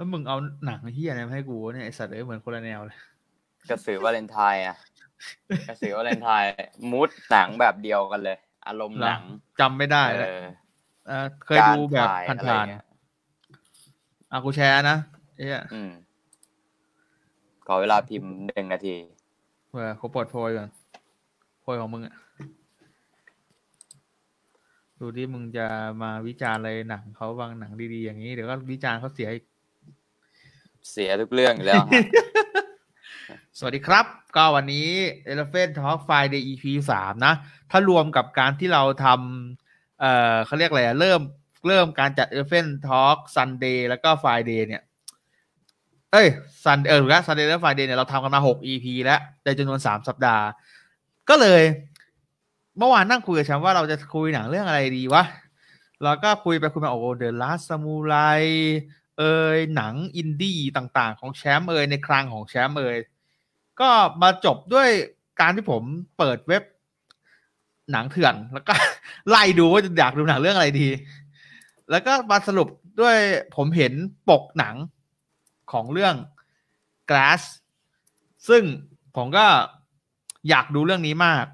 แล้วมึงเอาหนังเฮียอะไรมาให้กูเนี่ยไอสัตว์เอ้ยเหมือนคนละแนวเลยกระสือวาเลนไทน์อะกระสือวาเลนไทน์มูดหนังแบบเดียวกันเลย อารมณ์หนังจำไม่ได้เอเลยอเออเคยดูแบบการถ่ายอะไรผ่านเงี้ยๆอะกูแชร์นะเอ้ยอืมขอเวลาพิมพ์หนึ่งนาทีเผื่อเขาปลดโพยก่อนโพยของมึงอะดูที่มึงจะมาวิจารณ์อะไรหนังเขาบางหนังดีๆอย่างนี้เดี๋ยวก็วิจารณ์เขาเสียอีก เสียทุกเรื่องอยู่แล้วสวัสดีครับ ก็วันนี้ Elephant Talk Friday EP สามนะ ถ้ารวมกับการที่เราทำเอ่อเขาเรียกอะไรอะเริ่มเริ่มการจัด Elephant Talk Sunday แล้วก็ Friday เนี่ย เอ้ย Sun เออถูกแล้ว Sunday และ Friday เนี่ยเราทำกันมาหก EP แล้วในจำนวนสามสัปดาห์ ก็เลย เมื่อวานนั่งคุยกับแชมป์ว่าเราจะคุยหนังเรื่องอะไรดีวะเราก็คุยไปคุยมาโอ้เดอะลาสมูไร เอยหนังอินดี้ต่างๆ ของแชมป์เอยในคลังของแชมป์เอยก็มาจบด้วยการที่ผมเปิดเว็บหนังเถื่อน แล้วก็ไล่ดูว่าจะอยากดูหนังเรื่องอะไรดี แล้วก็มาสรุปด้วยผมเห็นปกหนังของเรื่อง Glass ซึ่งผมก็อยากดูเรื่องนี้มาก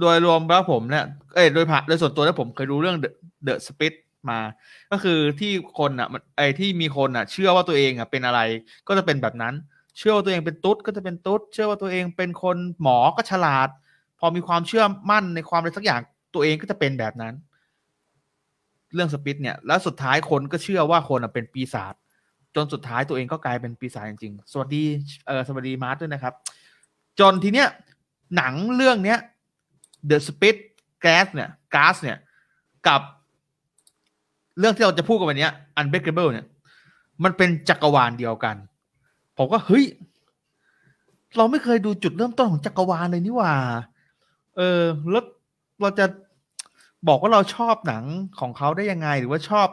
โดยรวมแล้วผมเนี่ย เอ้ย โดยผ่านโดยส่วนตัวแล้วผมเคยดูเรื่อง The, The Split มา ก็คือที่คนอะไอ้ที่มีคนอะ เชื่อว่าตัวเองอะเป็นอะไร ก็จะเป็นแบบนั้น เชื่อว่าตัวเองเป็นตุ๊ดก็จะเป็นตุ๊ดเชื่อว่าตัวเองเป็นคนหมอก็ฉลาด พอมีความเชื่อมั่นในความอะไรสักอย่างตัวเองก็จะเป็นแบบนั้น เรื่องสปิตเนี่ย แล้วสุดท้ายคนก็เชื่อว่าคนอะเป็นปีศาจจนสุดท้ายตัวเองก็กลายเป็นปีศาจจริงๆ สวัสดีเออสวัสดีมาร์ทด้วยนะครับ จนทีเนี้ยหนังเรื่องเนี้ย The Spit Gas เนี่ย Gas เนี่ย กับ เรื่องที่เราจะพูดกันวันนี้ Unbreakable เนี่ย มันเป็นจักรวาลเดียวกัน ผมก็เฮ้ย เราไม่เคยดูจุดเริ่มต้นของจักรวาลเลยนี่ว่า เออแล้วเราจะบอกว่าเราชอบหนังของเขาได้ยังไง หรือว่าชอบ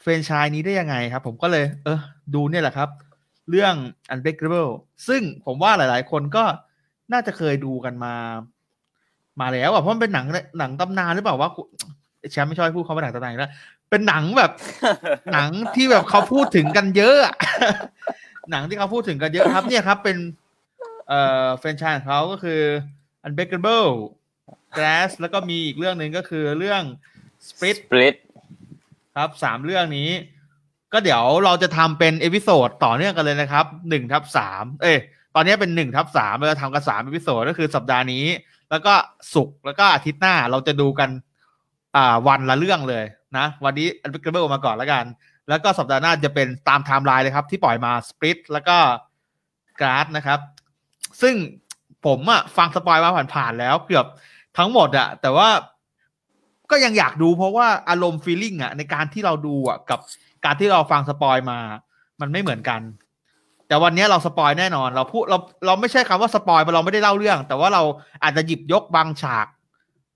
แฟรนไชส์นี้ได้ยังไงครับ ผมก็เลย เออ ดูเนี่ยแหละครับ เรื่อง Unbreakable ซึ่งผมว่าหลาย ๆ คนก็น่าจะเคยดูกันมา มาแล้วอะเพราะมันเป็นหนังหนังตำนานหรือเปล่าว่าแชมป์ไม่ชอบพูดคำว่าหนังตำนานแล้ว เป็นหนังแบบ หนังที่แบบเขาพูดถึงกันเยอะอะหนังที่เขาพูดถึงกันเยอะครับ เนี่ยครับ เป็น เอ่อแฟรนไชส์ของเขาก็คือ Unbreakable Glass แล้วก็มีอีกเรื่องหนึ่งก็คือเรื่อง Split สปลิตครับสามเรื่องนี้ ก็เดี๋ยวเราจะทำเป็น episode ต่อเนื่องกันเลยนะครับหนึ่งทับสามเอ้ยตอนนี้เป็นหนึ่งทับสามเราจะทำกันสาม episode ก็คือสัปดาห์นี้ แล้วก็ศุกร์แล้วก็อาทิตย์หน้าเราจะดูกัน อ่าวันละเรื่องเลย นะวันนี้ Unbreakable มาก่อนแล้วกัน แล้วก็สัปดาห์หน้าจะเป็นตามไทม์ไลน์เลยครับ ที่ปล่อยมา Split แล้วก็Glass นะครับ ซึ่งผมอะฟัง spoil มาผ่านๆแล้วเกือบทั้งหมดอะแต่ว่าก็ยังอยากดูเพราะว่าอารมณ์ feeling อะในการที่เราดูอะกับการที่เราฟัง spoil มา มันไม่เหมือนกัน แต่วันนี้เรา spoil แน่นอน เราพูดเราเราไม่ใช่คำว่า spoil เราไม่ได้เล่าเรื่อง แต่ว่าเราอาจจะหยิบยกบางฉาก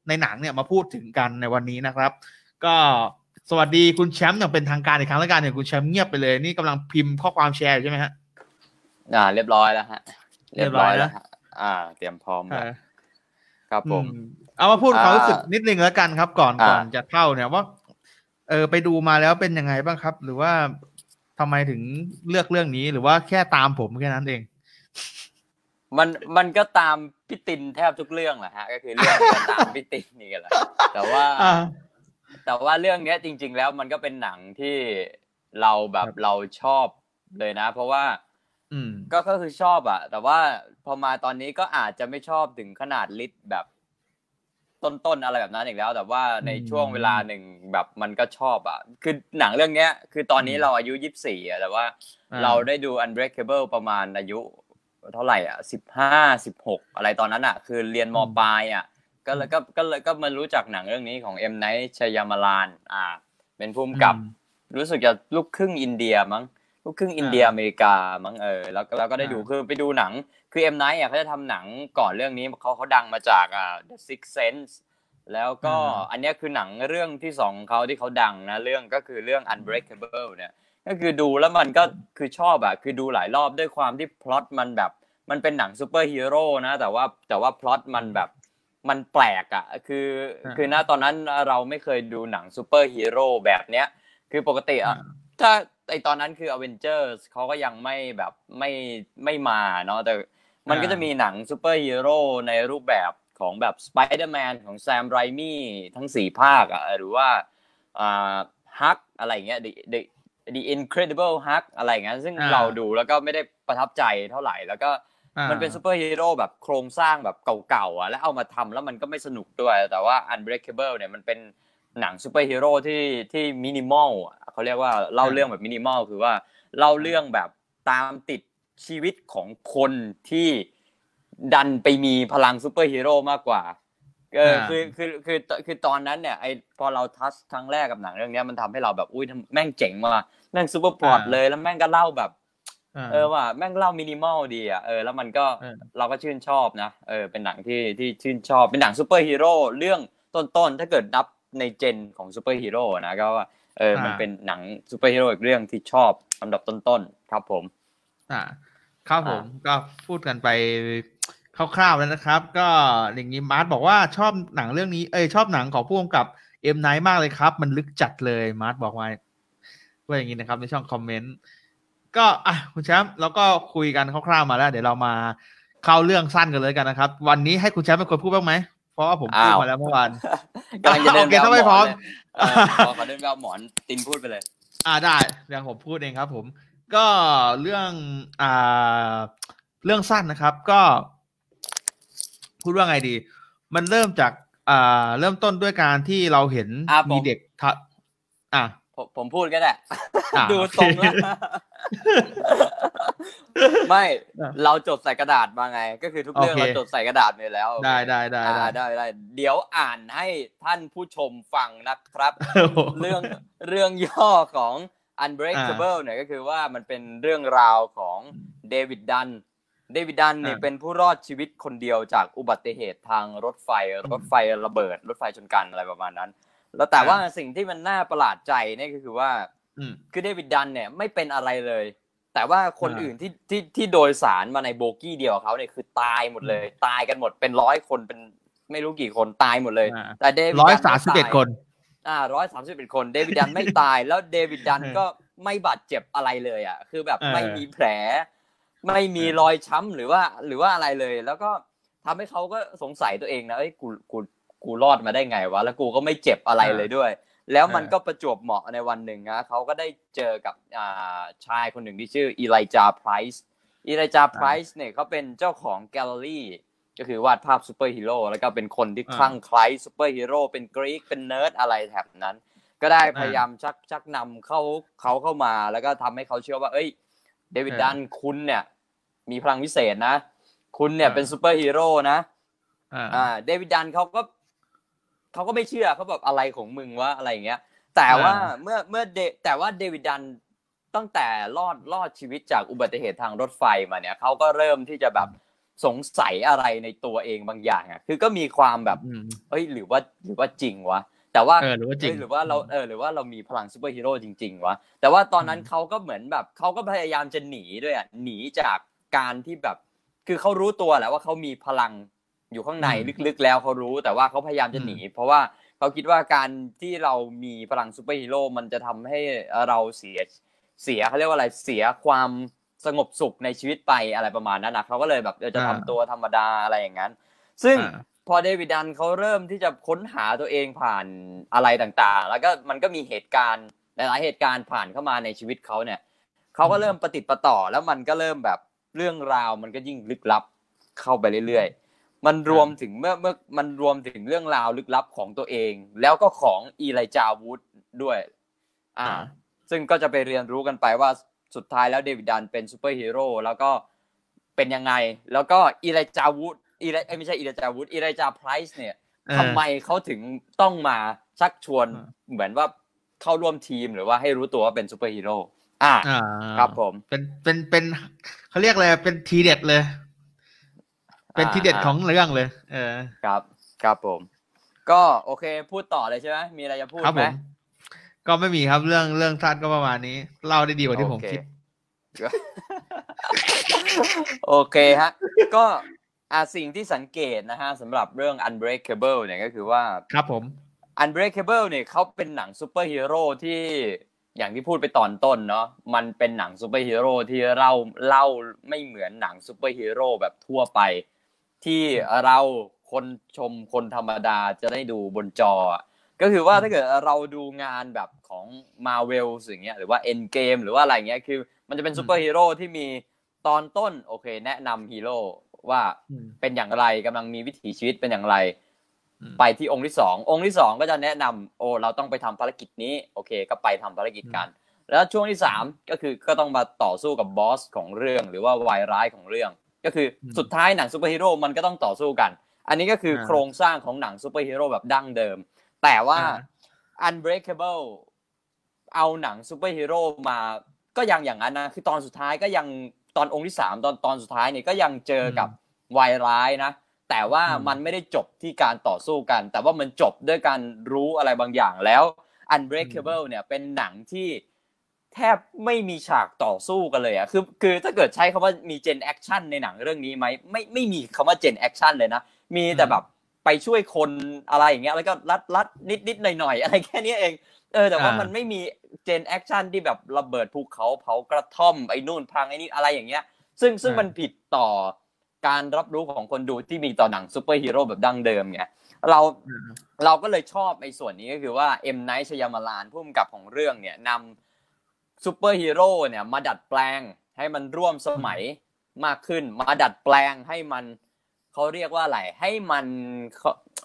ในหนังเนี่ยมาพูดถึงกันในวันนี้นะครับ ก็สวัสดีคุณแชมป์อย่างเป็นทางการอีกครั้งแล้วกันเนี่ยคุณแชมป์เงียบไปเลยนี่กำลังพิมพ์ข้อความแชร์อยู่ใช่ไหมฮะอ่า เรียบร้อยแล้วฮะ เรียบร้อยแล้วฮะอ่า เตรียมพร้อมแล้วครับผมอืเอามาพูดความรู้สึกอ่านินิดนึงแล้วกันครับ ก่อนอ่าก่อนจะเข้าเนี่ยว่า เออไปดูมาแล้วเป็นยังไงบ้างครับ หรือว่าทำไมถึงเลือกเรื่องนี้หรือว่าแค่ตามผมแค่นั้นเอง มันมันก็ตามพี่ตินแทบทุกเรื่องแหละฮะ ก็คือเรื่องนี้ก็ตามพี่ตินนี่กันแหละแต่ว่าอ่า แต่ว่าเรื่องเนี้ยจริง ๆ แล้วมันก็เป็นหนังที่เราแบบครับเราชอบเลยนะ เพราะว่าอืมก็ก็คือชอบอะแต่ว่าพอมาตอนนี้ก็อาจจะไม่ชอบถึงขนาดลิตรแบบ ต้นๆอะไรแบบนั้นอีกแล้ว แต่ว่าในอืมช่วงเวลาหนึ่งแบบมันก็ชอบอะคือหนังเรื่องเนี้ย คือตอนนี้อืมเราอายุยี่สิบสี่อะแต่ว่าอ่า เราได้ดู Unbreakable ประมาณอายุ เท่าไหร่อะสิบห้าสิบหกอะไรตอนนั้นอะ คือเรียนมอืมปลายอะ ก็เลยก็ก็เลยก็มารู้จักหนังเรื่องนี้ของเอ็มไนท์ชยามาลานอ่า เป็นผู้กำกับอืมรู้สึกจะลูกครึ่งอินเดียมั้งลูกครึ่งอินเดียอเมริกามั้งเออแล้วแล้วก็ได้ดูอ่าคือไปดูหนัง คือเอ็มไนท์อะเขาจะทำหนังก่อนเรื่องนี้เขาเขาดังมาจากอ่า The Sixth Sense แล้วก็อันเนี้ยคือหนังเรื่องที่สองของเขาที่เขาดังนะเรื่องก็คือเรื่อง Unbreakable เนี่ยก็คือดูแล้วมันก็คือชอบอะคือดูหลายรอบด้วยความที่พล็อตมันแบบ มันเป็นหนังซูเปอร์ฮีโร่นะแต่ว่าแต่ว่าพล็อตมันแบบ มันแปลกอะคืออ่าคือณตอนนั้นเราไม่เคยดูหนังซูเปอร์ฮีโร่แบบเนี้ย คือปกติอะอ่าถ้าไอตอนนั้นคือ Avengers เขาก็ยังไม่แบบไม่ไม่มาเนาะแต่มันก็จะมีหนังซูเปอร์ฮีโร่ในรูปแบบของแบบ Spider-Man ของแซมไรมี่ทั้งสี่ภาคอะหรือว่าอ่าฮักอะไรเงี้ย The The The Incredible Hulk อะไรเงี้ยซึ่งอ่าเราดูแล้วก็ไม่ได้ประทับใจเท่าไหร่แล้วก็อ่า มันเป็นซูเปอร์ฮีโร่แบบโครงสร้างแบบเก่าๆอะแล้วเอามาทำแล้วมันก็ไม่สนุกด้วย แต่ว่า Unbreakable เนี่ยมันเป็นหนังซูเปอร์ฮีโร่ที่ที่มินิมอลเขาเรียกว่าเล่าเรื่องแบบมินิมอลคือว่าเล่าเรื่องแบบตามติดชีวิตของคนที่ดันไปมีพลังซูเปอร์ฮีโร่มากกว่าเออคือคือคือคือตอนนั้นเนี่ยไอพอเรา touch ครั้งแรกกับหนังเรื่องนี้มันทำให้เราแบบอุ้ยแม่งเจ๋งว่ะแม่งซูเปอร์พล็อตเลยแล้วแม่งก็เล่าแบบ เออว่าแม่งเล่ามินิมอลดีอะเออแล้วมันก็เออเราก็ชื่นชอบนะเออเป็นหนังที่ที่ชื่นชอบเป็นหนังซูเปอร์ฮีโร่เรื่องต้นๆถ้าเกิดนับในเจนของซูเปอร์ฮีโร่นะก็ว่าเออมันเป็นหนังซูเปอร์ฮีโร่อีกเรื่องที่ชอบอันดับต้นๆครับผม อ่าครับผมก็พูดกันไปคร่าวๆแล้วนะครับ ก็อย่างนี้มาร์ทบอกว่าชอบหนังเรื่องนี้เอ้ยชอบหนังของผู้กำกับเอ็มไนมากเลยครับ มันลึกจัดเลยมาร์ทบอกไว้ว่าอย่างนี้นะครับในช่องคอมเมนต์ ก็อะคุณแชมป์เราก็คุยกันคร่าวๆมาแล้ว เดี๋ยวเรามาเข้าเรื่องสั้นกันเลยกันนะครับ วันนี้ให้คุณแชมป์เป็นคนพูดบ้างไหมเพราะว่าผมพูดอ้าวมาแล้วเมื่อวานกำลังจะเดินโอเคถ้าไม่พร้อมเออขอขอเดินไปเอาหมอนตินพูดไปเลย อ่าได้เดี๋ยวผมพูดเองครับ ผม ก็เรื่องอ่าเรื่องสั้นนะครับ ก็ พูดว่าไงดี มันเริ่มจากอ่าเริ่มต้นด้วยการที่เราเห็นอะผมมีเด็กทะอะ ผมผมพูดก็ได้อะดูโอเคทรงแล้วไม่อะเราจดใส่กระดาษมาไง ก็คือทุกเรื่องโอเคเราจดใส่กระดาษไปแล้ว ได้ได้ได้อ่าได้ได้ได้เดี๋ยวอ่านให้ท่านผู้ชมฟังนะครับ เรื่องเรื่องย่อของ Unbreakable เนี่ยก็คือว่ามันเป็นเรื่องราวของเดวิดดันเดวิดดันเนี่ยอ่าเป็นผู้รอดชีวิตคนเดียวจากอุบัติเหตุทางรถไฟ รถไฟระเบิด รถไฟชนกันอะไรประมาณนั้น แล้วแต่อ่าว่าสิ่งที่มันน่าประหลาดใจเนี่ยก็คือว่าอืมคือเดวิดดันเนี่ยไม่เป็นอะไรเลย แต่ว่าคนอ่าอื่นที่ที่ที่โดยสารมาในโบกี้เดียวกับเขาเนี่ยคือตายหมดเลย ตายกันหมดเป็นร้อยคนเป็นไม่รู้กี่คนตายหมดเลยอ่าแต่เดวิดร้อยดันสามสิบเอ็ดไตยคน อ่าร้อยสามสิบเอ็ดคนเดวิดดันไม่ตายแล้วเดวิดดันเออก็ไม่บาดเจ็บอะไรเลยอะ คือแบบเออไม่มีแผล ไม่มีเออรอยช้ำหรือว่า หรือว่าอะไรเลย แล้วก็ทำให้เขาก็สงสัยตัวเองนะเอ้ยกูกู กูรอดมาได้ไงวะแล้วกูก็ไม่เจ็บอะไรเลยด้วย แล้วมันเออก็ประจวบเหมาะในวันหนึ่งนะเขาก็ได้เจอกับอ่าชายคนหนึ่งที่ชื่ออีไลจาไพรส์อีไลจาไพรส์เนี่ยเขาเป็นเจ้าของแกลเลอรี่ก็คือวาดภาพซูเปอร์ฮีโร่แล้วก็เป็นคนที่อ่าคลั่งไคล้ซูเปอร์ฮีโร่เป็น geek เป็นเนิร์ดอะไรแถบนั้น ก็ได้อ่าพยายามชักชักนำเขาเขาเข้ามาแล้วก็ทำให้เขาเชื่อว่า เอ้ยเดวิดเออดันคุณเนี่ย มีพลังพิเศษนะ คุณเนี่ยเออเป็นซูเปอร์ฮีโร่นะอ่าอ่าเดวิดดันเขาก็ เขาก็ไม่เชื่อเขาแบบอะไรของมึงวะอะไรอย่างเงี้ย แต่ว่าอ่าเมื่อเมื่อเดแต่ว่าเดวิดดันตั้งแต่รอดรอดชีวิตจากอุบัติเหตุทางรถไฟมาเนี่ยเขาก็เริ่มที่จะแบบสงสัยอะไรในตัวเองบางอย่างอะ คือก็มีความแบบอืมเอ้ยหรือว่าหรือว่าจริงวะแต่ว่าเออหรือว่าจริงเอ้ยหรือว่าเราเออหรือว่าเรามีพลังซูเปอร์ฮีโร่จริง ๆวะแต่ว่าตอนนั้นอืมเขาก็เหมือนแบบเขาก็พยายามจะหนีด้วยอะหนีจากการที่แบบ คือเขารู้ตัวแหละว่าเขามีพลัง อยู่ข้างในลึกๆแล้วเขารู้แต่ว่าเขาพยายามจะหนี เพราะว่าเขาคิดว่าการที่เรามีพลังซูเปอร์ฮีโร่มันจะทำให้เราเสียเสียเขาเรียกว่าอะไรเสียความสงบสุขในชีวิตไปอะไรประมาณนั้นนะเขาก็เลยแบบเออจะทำอ่าตัวธรรมดาอะไรอย่างนั้น ซึ่งอ่าพอเดวิดดันเขาเริ่มที่จะค้นหาตัวเองผ่านอะไรต่างๆ แล้วก็มันก็มีเหตุการณ์หลายๆเหตุการณ์ผ่านเข้ามาในชีวิตเขาเนี่ยเขาก็เริ่มประติดประต่อแล้วมันก็เริ่มแบบเรื่องราวมันก็ยิ่งลึกลับเข้าไปเรื่อยๆ มันรวมถึงเมื่อเมื่อมันรวมถึงเรื่องราวลึกลับของตัวเอง แล้วก็ของอีไลจาวูดด้วยอ่าอ่า ซึ่งก็จะไปเรียนรู้กันไปว่าสุดท้ายแล้วเดวิดดันเป็นซูเปอร์ฮีโร่แล้วก็เป็นยังไง แล้วก็อีไลจาวูดอีไลเอ้ยไม่ใช่อีไลจาวูดอีไลจาไพรส์เนี่ยเออทำไมเขาถึงต้องมาชักชวนอ่าเหมือนว่าเข้าร่วมทีมหรือว่าให้รู้ตัวว่าเป็นซูเปอร์ฮีโร่อ่าอ่าครับผม เป็นเป็นเป็นเขาเรียกอะไรเป็นทีเด็ดเลย เป็นทีเด็ดของเรื่องเลย เออ ครับ ครับผม ก็โอเค พูดต่อเลยใช่ไหมมีอะไรจะพูดครับไหผมมก็ไม่มีครับเรื่องเรื่องสั้นก็ประมาณนี้เล่าได้ดีกว่าที่ผมโอเคคิด โอเคฮะ ก็อ่าสิ่งที่สังเกตนะฮะสำหรับเรื่อง Unbreakable เนี่ยก็คือว่า ครับผม Unbreakable เนี่ยเขาเป็นหนังซูเปอร์ฮีโร่ที่อย่างที่พูดไปตอนต้นเนาะมันเป็นหนังซูเปอร์ฮีโร่ที่เล่าเล่าไม่เหมือนหนังซูเปอร์ฮีโร่แบบทั่วไป ที่เราคนชมคนธรรมดาจะได้ดูบนจอ ก็คือว่าถ้าเกิดเราดูงานแบบของมางเงี้ยหรือว่า Endgame หรือว่าอะไรเงี้ยคือ มันจะเป็นซูเปอร์ฮีโร่ที่มีตอนต้นโอเค แนะนำฮีโร่ว่าเป็นอย่างไรกำลังมีวิถีชีวิตเป็นอย่างไร ไปที่องก์ที่สององก์ที่สองก็จะแนะนำโอ้เราต้องไปทำภารกิจนี้โอเค ก็ไปทำภารกิจกันแล้วช่วงที่สามก็คือก็ต้องมาต่อสู้กับบอสของเรื่อง หรือว่าวายร้ายของเรื่อง ก็คือสุดท้ายหนังซูเปอร์ฮีโร่มันก็ต้องต่อสู้กัน อันนี้ก็คือโครงสร้างของหนังซูเปอร์ฮีโร่แบบดั้งเดิม แต่ว่า Unbreakable เอาหนังซูเปอร์ฮีโร่มาก็ยังอย่างนั้นนะคือตอนสุดท้ายก็ยังตอนองก์ที่สามตอนตอนสุดท้ายเนี่ยก็ยังเจอกับวายร้ายนะ แต่ว่ามันไม่ได้จบที่การต่อสู้กัน แต่ว่ามันจบด้วยการรู้อะไรบางอย่างแล้ว Unbreakable เนี่ยเป็นหนังที่ แทบไม่มีฉากต่อสู้กันเลยอะคือคือถ้าเกิดใช้คำว่ามี genre action ในหนังเรื่องนี้ไหมไม่ไม่มีคำว่า genre action เลยนะ มีแต่แบบไปช่วยคนอะไรอย่างเงี้ยแล้วก็รัดรัดนิดนิดหน่อยหน่อยอะไรแค่นี้เองเออแต่ว่ามันไม่มี scene แอคชั่นที่แบบระเบิดภูเขาเผากระท่อมไอ้นู่นพังไอ้นี่อะไรอย่างเงี้ย ซึ่งซึ่งมันผิดต่อการรับรู้ของคนดูที่มีต่อหนังซูเปอร์ฮีโร่แบบดั้งเดิมไงเราเราก็เลยชอบไอ้ส่วนนี้ก็คือว่าเอ็มไนท์ชยามาลานผู้กำกับของเรื่องเนี่ยนำ ซูเปอร์ฮีโร่เนี่ยมาดัดแปลงให้มันร่วมสมัยมากขึ้น มาดัดแปลงให้มันเขาเรียกว่าอะไรให้มัน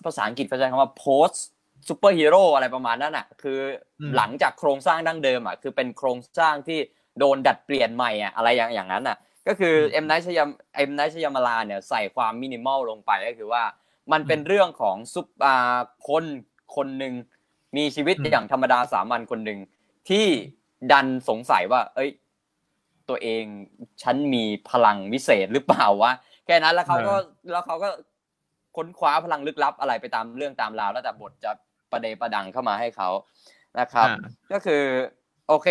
ภาษาอังกฤษเขาใช้คำว่า post ซูเปอร์ฮีโร่อะไรประมาณนั้นอะคือหลังจากโครงสร้างดั้งเดิมอะคือเป็นโครงสร้างที่โดนดัดเปลี่ยนใหม่อะอะไรอย่างอย่างนั้นอะก็คือเอ็มไนท์ชยามเอ็มไนท์ชยามาลาเนี่ยใส่ความมินิมอลลงไปก็คือว่ามันเป็นเรื่องของซุปอ่าคนคนหนึ่งมีชีวิตอย่างธรรมดาสามัญคนหนึ่งที่ ดันสงสัยว่า เอ้ย ตัวเองฉันมีพลังวิเศษหรือเปล่าวะแค่นั้นแล้วเขาก็แล้วเขาก็ค้นคว้าพลังลึกลับอะไรไปตามเรื่องตามราว แล้วแต่บทจะประเดประดังเข้ามาให้เขานะครับ ก็คือโอเค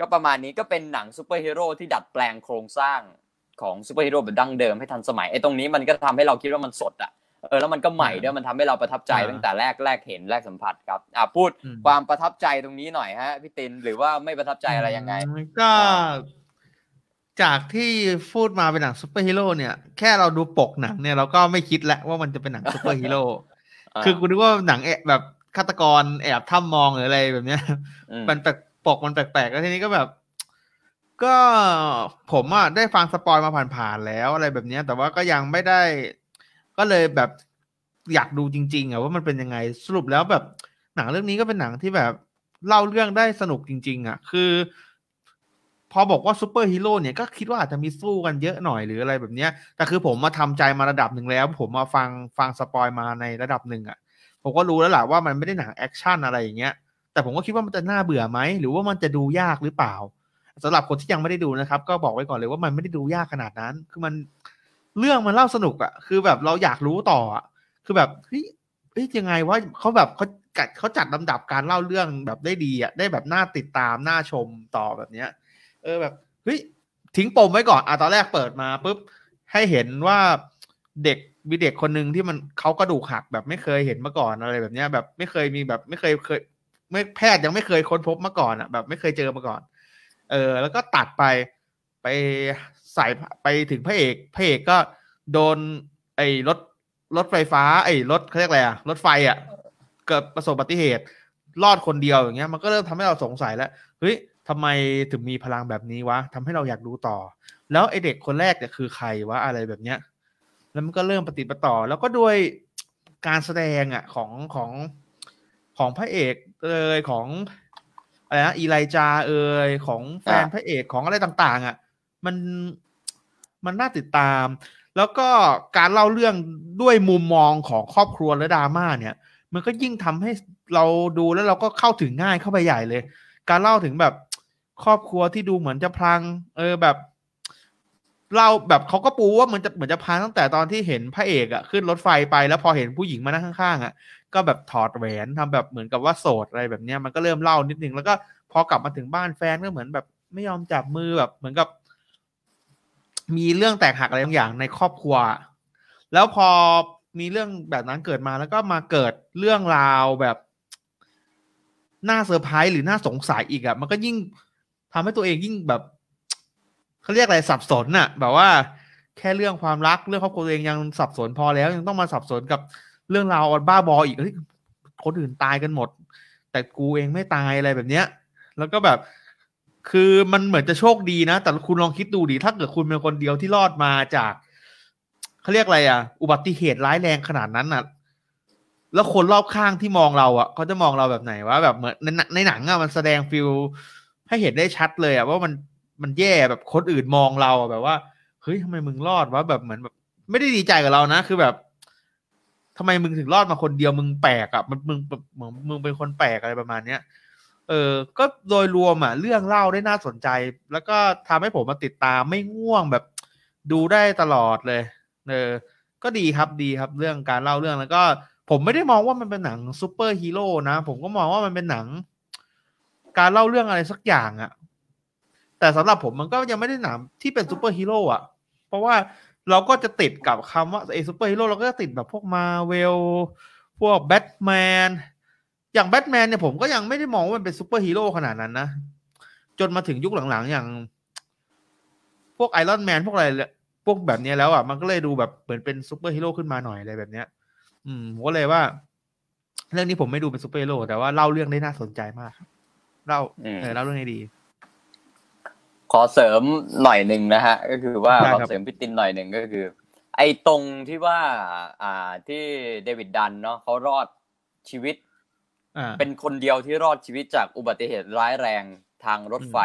ก็ประมาณนี้ก็เป็นหนังซูเปอร์ฮีโร่ที่ดัดแปลงโครงสร้างของซูเปอร์ฮีโร่แบบดั้งเดิมให้ทันสมัยไอ้ตรงนี้มันก็ทำให้เราคิดว่ามันสดอะ เออแล้วมันก็ใหม่ด้วยมันทำให้เราประทับใจตั้งแต่แรกแรกเห็นแรกสัมผัสครับอ่าพูดความประทับใจตรงนี้หน่อยฮะพี่ตินหรือว่าไม่ประทับใจอะไรยังไง ก็ จากที่พูดมาเป็นหนังซูเปอร์ฮีโร่เนี่ยแค่เราดูปกหนังเนี่ยเราก็ไม่คิดแล้วว่ามันจะเป็นหนังซูเปอร์ฮีโร่คือกูนึกว่าหนังแบบฆาตกรแอบถ้ำมองหรืออะไรแบบเนี้ย มันแปลกปกมันแปลกๆแล้วทีนี้ก็แบบ ก็ผมอะได้ฟังสปอยมาผ่านๆแล้วอะไรแบบเนี้ย แต่ว่าก็ยังไม่ได้ ก็เลยแบบอยากดูจริงๆอะว่ามันเป็นยังไงสรุปแล้วแบบหนังเรื่องนี้ก็เป็นหนังที่แบบเล่าเรื่องได้สนุกจริง ๆอะคือ พอบอกว่าซูเปอร์ฮีโร่เนี่ยก็คิดว่าอาจจะมีสู้กันเยอะหน่อยหรืออะไรแบบเนี้ยแต่คือผมมาทำใจมาระดับหนึ่งแล้ว ผมมาฟังฟังสปอยมาในระดับหนึ่งอะผมก็รู้แล้วแหละว่ามันไม่ได้หนังแอคชั่นอะไรอย่างเงี้ยแต่ผมก็คิดว่ามันจะน่าเบื่อไหมหรือว่ามันจะดูยากหรือเปล่าสำหรับคนที่ยังไม่ได้ดูนะครับ ก็บอกไว้ก่อนเลยว่ามันไม่ได้ดูยากขนาดนั้น คือมัน เรื่องมันเล่าสนุกอะคือแบบเราอยากรู้ต่ออะคือแบบเฮ้ยเฮ้ยยังไงว่าเขาแบบเขาจัดเขาจัดลำดับการเล่าเรื่องแบบได้ดีอะได้แบบน่าติดตามน่าชมต่อแบบเนี้ย เออแบบเฮ้ยทิ้งปมไว้ก่อนอะตอนแรกเปิดมาปุ๊บให้เห็นว่าเด็กมีเด็กคนหนึ่งที่มันเขากระดูกหักแบบไม่เคยเห็นมาก่อนอะไรแบบเนี้ย แบบไม่เคยมีแบบไม่เคยเคยไม่แพทย์ยังไม่เคยค้นพบมาก่อนอะ แบบไม่เคยเจอมาก่อน เออ แล้วก็ตัดไปไป ใส่ไปถึงพระเอกพระเอกก็โดน ไอ้รถรถไฟฟ้า ไอ้รถเขาเรียกอะไรอะรถไฟอะเกิดประสบอุบัติเหตุรอดคนเดียวอย่างเงี้ยมันก็เริ่มทำให้เราสงสัยแล้วเฮ้ยทำไมถึงมีพลังแบบนี้วะทำให้เราอยากดูต่อ แล้วไอเด็กคนแรกเนี่ยคือใครวะอะไรแบบเนี้ย แล้วมันก็เริ่มปฏิปต่อ แล้วก็ด้วยการแสดงอะของของของพระเอกเอยของอะไรนะอีไลจาเอยของแฟนพระเอกของอะไรต่าง ๆ อะ มัน มันน่าติดตาม แล้วก็การเล่าเรื่องด้วยมุมมองของครอบครัวและดราม่าเนี่ย มันก็ยิ่งทำให้เราดูแล้วเราก็เข้าถึงง่ายเข้าไปใหญ่เลย การเล่าถึงแบบครอบครัวที่ดูเหมือนจะพลัง เออแบบเราแบบเขาก็ปูว่ามันจะเหมือนจะพาตั้งแต่ตอนที่เห็นพระเอกอะขึ้นรถไฟไปแล้วพอเห็นผู้หญิงมานั่งข้างๆอะก็แบบถอดแหวนทำแบบเหมือนกับว่าโสดอะไรแบบเนี้ยมันก็เริ่มเล่านิดนึงแล้วก็พอกลับมาถึงบ้านแฟนก็เหมือนแบบไม่ยอมจับมือแบบเหมือนกับ มีเรื่องแตกหักอะไรบางอย่างในครอบครัว แล้วพอมีเรื่องแบบนั้นเกิดมาแล้วก็มาเกิดเรื่องราวแบบน่าเซอร์ไพรส์หรือน่าสงสัยอีกอะมันก็ยิ่งทำให้ตัวเองยิ่งแบบเขาเรียกอะไรสับสนน่ะ แบบว่าแค่เรื่องความรักเรื่องครอบครัวตัวเองยังสับสนพอแล้ว ยังต้องมาสับสนกับเรื่องราวบ้าบออีกคนอื่นตายกันหมด แต่กูเองไม่ตายอะไรแบบเนี้ย แล้วก็แบบ คือมันเหมือนจะโชคดีนะ แต่คุณลองคิดดูดิถ้าเกิดคุณเป็นคนเดียวที่รอดมาจากเขาเรียกอะไรอะ อุบัติเหตุร้ายแรงขนาดนั้นน่ะ แล้วคนรอบข้างที่มองเราอะเขาจะมองเราแบบไหนว่าแบบเหมือนในในหนังอะมันแสดงฟิลให้เห็นได้ชัดเลยอะว่ามันมันแย่แบบคนอื่นมองเราแบบว่าเฮ้ยทำไมมึงรอดวะแบบเหมือนแบบ ไม่ได้ดีใจกับเรานะคือแบบทำไมมึงถึงรอดมาคนเดียวมึงแปลกอะมันมึงเหมือนมึงเป็นคนแปลกอะไรประมาณเนี้ย เออก็โดยรวมอะเรื่องเล่าได้น่าสนใจ แล้วก็ทำให้ผมมาติดตามไม่ง่วงแบบดูได้ตลอดเลย เออ ก็ดีครับดีครับเรื่องการเล่าเรื่องแล้วก็ ผมไม่ได้มองว่ามันเป็นหนังซูเปอร์ฮีโร่นะ ผมก็มองว่ามันเป็นหนัง การเล่าเรื่องอะไรสักอย่างอะ่ะ แต่สำหรับผมมันก็ยังไม่ได้หนังที่เป็นซูเปอร์ฮีโร่อะ เพราะว่าเราก็จะติดกับคำว่าไอ้ซูเปอร์ฮีโร่เราก็จะติดแบบพวกมาเวลพวกแบทแมน อย่างแบทแมนเนี่ยผมก็ยังไม่ได้มองว่ามันเป็นซูเปอร์ฮีโร่ขนาดนั้นนะ จนมาถึงยุคหลังๆ อย่าง พวกไอรอนแมนพวกอะไรพวกแบบนี้แล้วอะมันก็เลยดูแบบเหมือนเป็นซูเปอร์ฮีโร่ขึ้นมาหน่อยอะไรแบบเนี้ย อืมผมก็เลยว่า เรื่องนี้ผมไม่ดูเป็นซูเปอร์ฮีโร่แต่ว่าเล่าเรื่องได้น่าสนใจมากเล่าเออเล่าเรื่องได้ดี ขอเสริมหน่อยหนึ่งนะฮะ ก็คือว่าขอเสริมพี่ตินหน่อยหนึ่งก็คือ ไอ้ตรงที่ว่า อ่าที่เดวิดดันเนาะเขารอดชีวิต เป็นคนเดียวที่รอดชีวิตจากอุบัติเหตุร้ายแรงทางรถไฟ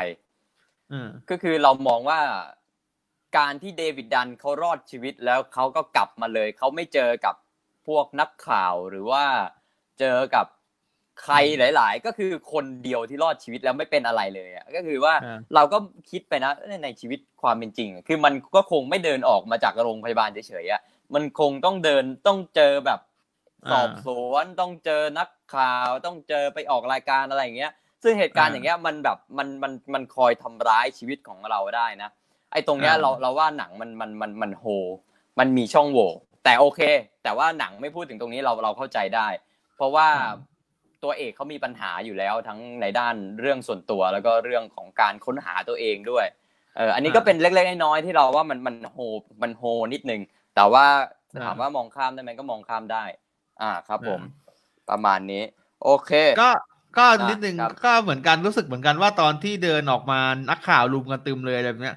ก็คือเรามองว่าการที่เดวิดดันเขารอดชีวิตแล้วเขาก็กลับมาเลย เขาไม่เจอกับพวกนักข่าวหรือว่าเจอกับใครหลาย ๆ ก็คือคนเดียวที่รอดชีวิตแล้วไม่เป็นอะไรเลยอะก็คือว่าเราก็คิดไปนะในชีวิตความเป็นจริง คือมันก็คงไม่เดินออกมาจากโรงพยาบาลเฉยๆอะมันคงต้องเดินต้องเจอแบบ สอบสวนต้องเจอนักข่าวต้องเจอไปออกรายการอะไรอย่างเงี้ย ซึ่งเหตุการณ์อย่างเงี้ยมันแบบมันมันมันคอยทำร้ายชีวิตของเราได้นะไอ้ตรงเนี้ยเราเราว่าหนังมันมันมันมันโฮมันมีช่องโหว่แต่โอเค แต่ว่าหนังไม่พูดถึงตรงนี้เราเราเข้าใจได้ เพราะว่าตัวเอกเขามีปัญหาอยู่แล้วทั้งในด้านเรื่องส่วนตัวแล้วก็เรื่องของการค้นหาตัวเองด้วยเอออันนี้ก็เป็นเล็กๆน้อยๆที่เราว่ามันมันโฮมันโฮนิดนึงแต่ว่าถามว่ามองข้ามได้ไหมก็มองข้ามได้ อ่าครับผม ประมาณนี้ โอเค ก็ก็นิดนึงก็เหมือนกันรู้สึกเหมือนกันว่าตอนที่เดินออกมานักข่าวรุมกันตึมเลยแบบเนี้ย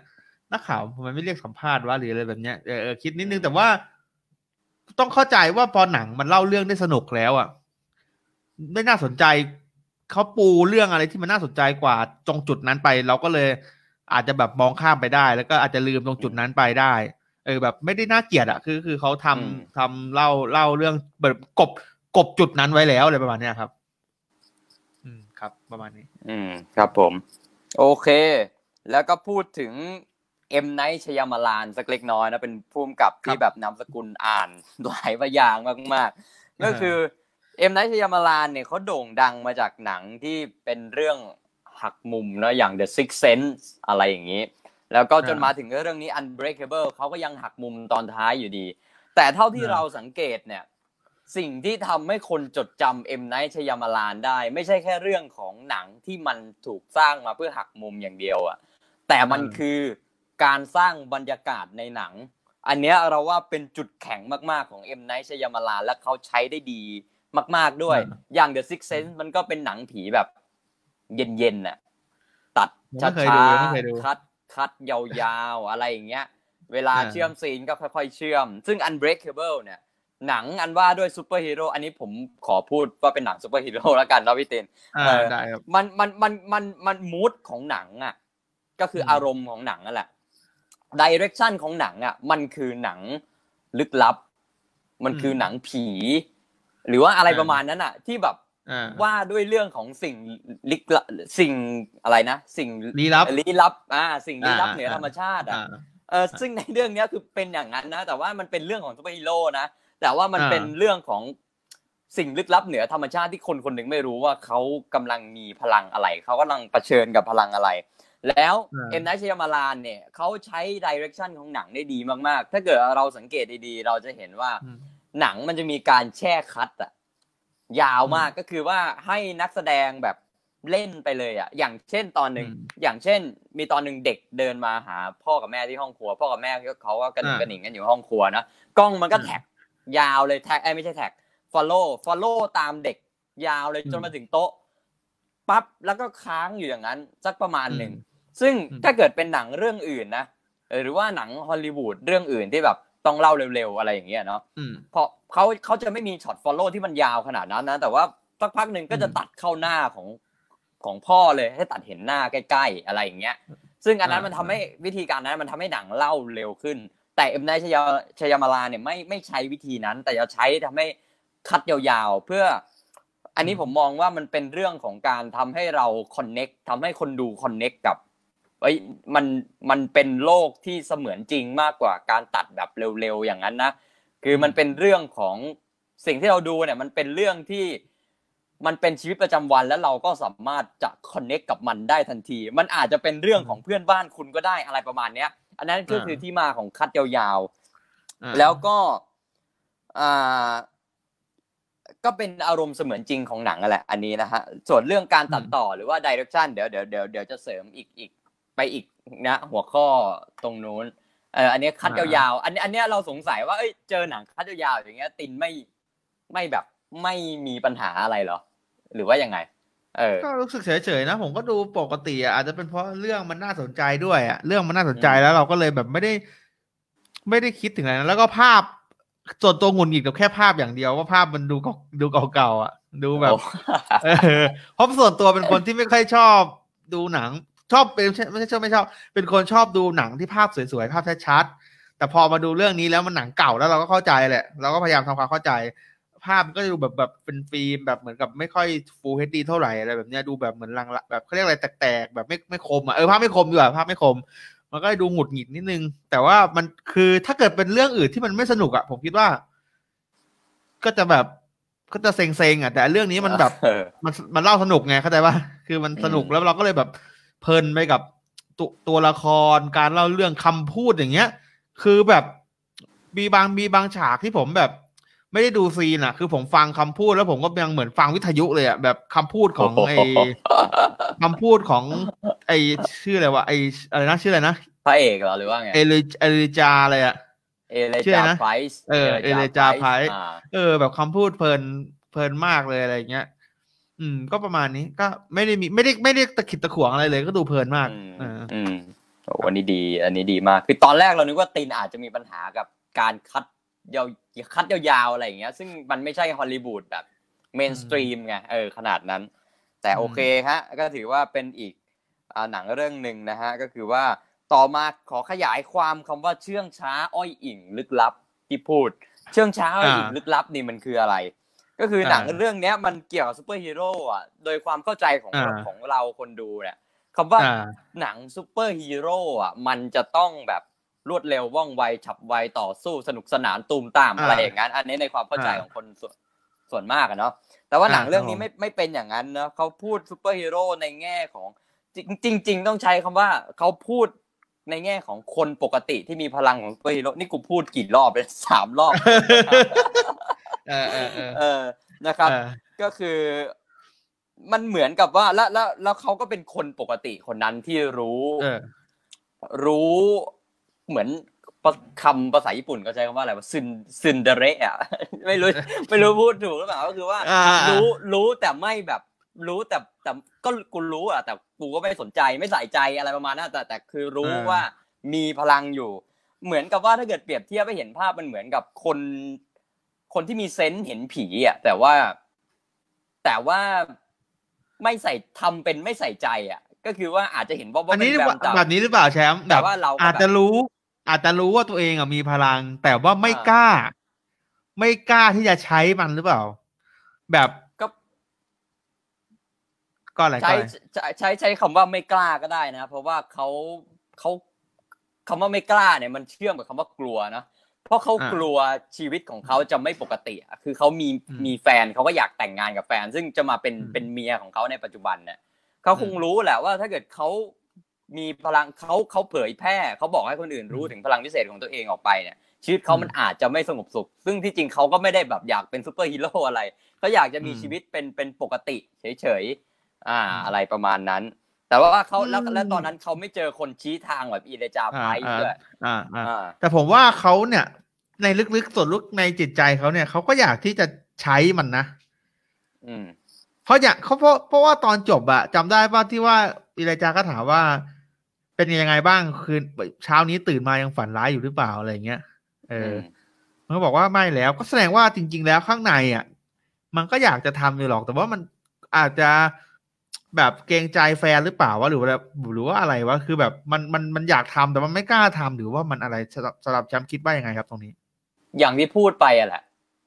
นักข่าวทำไมไม่เรียกสัมภาษณ์วะหรืออะไรแบบเนี้ยเออคิดนิดนึงแต่ว่า ต้องเข้าใจว่าพอหนังมันเล่าเรื่องได้สนุกแล้วอะไม่น่าสนใจเขาปูเรื่องอะไรที่มันน่าสนใจกว่าตรงจุดนั้นไป เราก็เลยอาจจะแบบมองข้ามไปได้ แล้วก็อาจจะลืมตรงจุดนั้นไปได้ เออแบบไม่ได้น่าเกลียดอะคือคือเขาทำทำเล่าเล่าเรื่องแบบกบกบจุดนั้นไว้แล้วอะไรประมาณเนี้ยครับ อืมครับ ประมาณนี้ อืม ครับผม โอเค แล้วก็พูดถึงเอ็มไนท์ชยามาลานสักเล็กน้อยนะเป็นผู้กำกับที่แบบนามสกุลอ่านหลายพยางมากๆก็คือเอ็มไนท์ชยามาลานเนี่ยเขาโด่งดังมาจากหนังที่เป็นเรื่องหักมุมเนาะอย่าง The Six Sense อะไรอย่างนี้ แล้วก็จนมาถึงเรื่องนี้ Unbreakable เขาก็ยังหักมุมตอนท้ายอยู่ดี แต่เท่าที่เราสังเกตเนี่ย สิ่งที่ทำให้คนจดจำเอ็มไนท์ชยามาลานได้ ไม่ใช่แค่เรื่องของหนังที่มันถูกสร้างมาเพื่อหักมุมอย่างเดียวอะแต่มันคือการสร้างบรรยากาศในหนัง อันเนี้ยเราว่าเป็นจุดแข็งมากๆของเอ็มไนท์ชยามาลานและเขาใช้ได้ดีมาก ๆด้วย อย่าง The Sixth Sense มันก็เป็นหนังผีแบบ เย็นๆน่ะตัดช้าๆ cut cut ยาวๆ อะไรอย่างเงี้ย เวลาเชื่อม scene ก็ค่อยๆ เชื่อม ซึ่ง Unbreakable เนี่ยหนังอันว่าด้วยซูเปอร์ฮีโร่อันนี้ผมขอพูดว่าเป็นหนังซูเปอร์ฮีโร่แล้วกันนะพี่เต้นได้ครับมันมันมันมันมัน mood ของหนังอะก็คืออารมณ์ของหนังนั่นแหละ direction ของหนังอะมันคือหนังลึกลับ มันคือหนังผี หรือว่าอะไรประมาณนั้นอะ ที่แบบ ว่าด้วยเรื่องของสิ่งลิกสิ่งอะไรนะ สิ่งลี้ลับลี้ลับอ่าสิ่งลี้ลับเหนือธรรมชาติอะเออซึ่งในเรื่องนี้คือเป็นอย่างนั้นนะ แต่ว่ามันเป็นเรื่องของซูเปอร์ฮีโร่นะแต่ว่ามันเป็นเรื่องของสิ่งลึกลับเหนือธรรมชาติที่คนคนหนึ่งไม่รู้ว่าเขากำลังมีพลังอะไรเขากำลังเผชิญกับพลังอะไร แล้วเอ็มไนท์ชยามาลานเนี่ยเขาใช้ direction ของหนังได้ดีมากๆ ถ้าเกิดเราสังเกตดีๆ เราจะเห็นว่าหนังมันจะมีการแช่ cut อะ ยาวมากก็คือว่าให้นักแสดงแบบเล่นไปเลยอะ อย่างเช่นตอนหนึ่งอย่างเช่น มีตอนหนึ่งเด็กเดินมาหา พ่อกับแม่ที่ห้องครัว พ่อกับแม่เขาก็กระหนิงกระหนิงกันอยู่ห้องครัวนะกล้องมันก็แท็กยาวเลยแท็กไอ้ไม่ใช่แท็ก follow follow ตามเด็ก ยาวเลยจนมาถึงโต๊ะปั๊บแล้วก็ค้างอยู่อย่างนั้น สักประมาณหนึ่งซึ่งถ้าเกิดเป็นหนังเรื่องอื่นนะหรือว่าหนังฮอลลีวูดเรื่องอื่นที่แบบ ต้องเล่าเร็วๆอะไรอย่างเงี้ยเนาะเพราะเขาเขาจะไม่มี shot follow ที่มันยาวขนาดนั้นนะแต่ว่าสักพักหนึ่งก็จะตัดเข้าหน้าของของพ่อเลยให้ตัดเห็นหน้าใกล้ๆอะไรอย่างเงี้ย ซึ่งอันนั้นมันทำให้วิธีการนั้นมันทำให้หนังเล่าเร็วขึ้น แต่เอ็มไนชยาชยามาลาเนี่ยไม่ไม่ใช้วิธีนั้น แต่จะใช้ทำให้ cut ยาวๆ เพื่อ อันนี้ผมมองว่ามันเป็นเรื่องของการทำให้เรา connect ทำให้คนดู connect กับ เอ้ยมันมันเป็นโลกที่เสมือนจริงมากกว่าการตัดแบบเร็วๆอย่างนั้นนะคือมันเป็นเรื่องของสิ่งที่เราดูเนี่ยมันเป็นเรื่องที่มันเป็นชีวิตประจำวันแล้วเราก็สามารถจะคอนเน็กกับมันได้ทันที มันอาจจะเป็นเรื่องของเพื่อนบ้านคุณก็ได้อะไรประมาณเนี้ย อันนั้นก็คือที่มาของคัดยาวๆ แล้วก็อ่าก็เป็นอารมณ์เสมือนจริงของหนังแหละ อันนี้นะฮะ ส่วนเรื่องการตัดต่อหรือว่าดิเรกชันเดี๋ยวเดี๋ยวเดี๋ยวเดี๋ยวจะเสริมอีกอีก ไปอีกนะหัวข้อตรงนู้นเอออันนี้คัดยาวๆอันนี้อันนี้เราสงสัยว่าเอ้ยเจอหนังคัดยาวๆอย่างเงี้ย ตินไม่ไม่แบบไม่มีปัญหาอะไรเหรอ หรือว่ายังไง เออ ก็รู้สึกเฉยๆนะ ผมก็ดูปกติอะอาจจะเป็นเพราะเรื่องมันน่าสนใจด้วยอะเรื่องมันน่าสนใจแล้วเราก็เลยแบบไม่ได้ ไม่ได้คิดถึงอะไรนะแล้วก็ภาพส่วนตัวงุนอีกกับแค่ภาพอย่างเดียวว่าภาพมันดูดูเก่าๆอะ ดูแบบเออเพราะส่วนตัวเป็นคนที่ไม่ค่อยชอบดูหนัง ชอบเป็นไม่ใช่ชอบไม่ชอบ เป็นคนชอบดูหนังที่ภาพสวยๆภาพชัดๆแต่พอมาดูเรื่องนี้แล้วมันหนังเก่าแล้วเราก็เข้าใจแหละ เราก็พยายามทำความเข้าใจ ภาพก็ดูแบบแบบเป็นฟิล์มแบบเหมือนกับไม่ค่อยฟูลเฮดดีเท่าไหร่อะไรแบบนี้ดูแบบเหมือนลังแบบเขาเรียกอะไรแตกๆแบบไม่ไม่คมอะเออภาพไม่คมดีกว่าภาพไม่คม มันก็ดูหงุดหงิดนิดนึง แต่ว่ามันคือถ้าเกิดเป็นเรื่องอื่นที่มันไม่สนุกอะผมคิดว่า ก็จะแบบก็จะเซ็งๆอะแต่เรื่องนี้มันแบบมันมันเล่าสนุกไงเข้าใจป่ะคือมันสนุกแล้วเราก็เลยแบบ เพลินไปกับตัวตัวละครการเล่าเรื่องคำพูดอย่างเงี้ย คือแบบมีบางมีบางฉากที่ผมแบบ ไม่ได้ดูซีนอะคือผมฟังคำพูดแล้วผมก็ยังเหมือนฟังวิทยุเลยอะแบบคำพูดของไอ้คำพูดของ ไอ้ชื่ออะไรวะไอ้อะไรนะชื่ออะไรนะพระเอกเหรอหรือว่าไงเอลิเอลิจาอะไรอะElijah Price เออ Elijah Price เออ แบบคำพูดเพลินเพลินมากเลยอะไรเงี้ย อืม ก็ประมาณนี้ก็ไม่ได้มีไม่ได้ไม่ได้ตะขิดตะขวงอะไรเลย ก็ดูเพลินมากอืมโอ้อันนี้ดี อันนี้ดีมาก คือตอนแรกเรานึกว่าตินอาจจะมีปัญหากับการ cut ยาว cut ยาวๆอะไรอย่างเงี้ย ซึ่งมันไม่ใช่ฮอลลีวูดแบบ mainstream ไงเออขนาดนั้น แต่โอเคฮะ ก็ถือว่าเป็นอีกหนังเรื่องหนึ่งนะฮะ ก็คือว่าต่อมาขอขยายความคำว่าเชื่องช้า อ้อยอิ่งลึกลับที่พูด เชื่องช้าอ้อยอิ่งลึกลับนี่มันคืออะไร ก็คือหนังเรื่องเนี้ยมันเกี่ยวกับซูเปอร์ฮีโร่อะโดยความเข้าใจของของเราคนดูเนี่ยคำว่าหนังซูเปอร์ฮีโร่อะมันจะต้องแบบรวดเร็วว่องไวฉับไวต่อสู้สนุกสนานตูมตามอะไรอย่างนั้นอันนี้ในความเข้าใจของคนส่วนส่วนมากอะเนาะแต่ว่าหนังเรื่องนี้ไม่ไม่เป็นอย่างนั้นเนาะเขาพูดซูเปอร์ฮีโร่ในแง่ของจริงจริงต้องใช้คำว่าเขาพูดในแง่ของคนปกติที่มีพลังของซูเปอร์ฮีโร่นี่กูพูดกี่รอบเป็นสามรอบ เออเออเออนะครับ ก็คือมันเหมือนกับว่าแล้วแล้วแล้วเขาก็เป็นคนปกติคนนั้นที่รู้รู้เหมือนคำภาษาญี่ปุ่นก็ใช้คำว่าอะไรว่าซึนซึนเดเระไม่รู้ไม่รู้พูดถูกหรือเปล่าก็คือว่า รู้รู้แต่ไม่แบบ รู้แต่แต่ก็กูรู้อะแต่กูก็ไม่สนใจไม่ใส่ใจอะไรประมาณนั้นแต่แต่คือรู้ว่ามีพลังอยู่ เหมือนกับว่าถ้าเกิดเปรียบเทียบไปเห็นภาพมันเหมือนกับคน คนที่มีเซนส์เห็นผีอะแต่ว่า แต่ว่าไม่ใส่ทำเป็นไม่ใส่ใจอะ ก็คือว่าอาจจะเห็นว่าอันนี้แบบนี้หรือเปล่าแชมป์แบบว่าเราอาจจะรู้ อาจจะรู้ว่าตัวเองอะมีพลัง แต่ว่าไม่กล้า ไม่กล้าที่จะใช้มันหรือเปล่า แบบก็อะไรใช้ใช้ใช้คำว่าไม่กล้าก็ได้นะเพราะว่าเขาเขาคำว่าไม่กล้าเนี่ยมันเชื่อมกับคำว่ากลัวนะ เพราะเขากลัวชีวิตของเขาจะไม่ปกติคือเขามีมีแฟนเขาก็อยากแต่งงานกับแฟน ซึ่งจะมาเป็นเป็นเมียของเขาในปัจจุบันเนี่ยเขาคงรู้แหละว่าถ้าเกิดเขามีพลังเขาเขาเผยแพร่เขาบอกให้คนอื่นรู้ถึงพลังพิเศษของตัวเองออกไปเนี่ยชีวิตเขามันอาจจะไม่สงบสุข ซึ่งที่จริงเขาก็ไม่ได้แบบอยากเป็นซูเปอร์ฮีโร่อะไรเขาอยากจะมีชีวิตเป็นเป็นปกติ เฉยอ่า อะไรประมาณนั้น แต่ว่าเขาแล้วอืมแล้วตอนนั้นเขาไม่เจอคนชี้ทางแบบ Elijah Price อ่าด้วยอ่าอ่าอ่าแต่ผมว่าเขาเนี่ย ในลึกๆส่วนลึกในจิตใจเขาเนี่ยเขาก็อยากที่จะใช้มันนะ อืม เพราะอยากเขาเพราะเพราะว่าตอนจบอะจำได้ป่ะที่ว่า Elijah ก็ถามว่า เป็นยังไงบ้างคืนเช้านี้ตื่นมายังฝันร้ายอยู่หรือเปล่าอะไรเงี้ยเอออมันก็บอกว่าไม่แล้ว ก็แสดงว่าจริง ๆ แล้วข้างในอะมันก็อยากจะทำอยู่หรอก แต่ว่ามันอาจจะ แบบเกรงใจแฟนหรือเปล่าวะหรือว่าหรือว่าอะไรวะคือแบบมันมันมันอยากทำแต่มันไม่กล้าทำหรือว่ามันอะไรสำหรับสำหรับแชมป์คิดว่ายังไงครับ ตรงนี้ อย่างที่พูดไปอะแหละ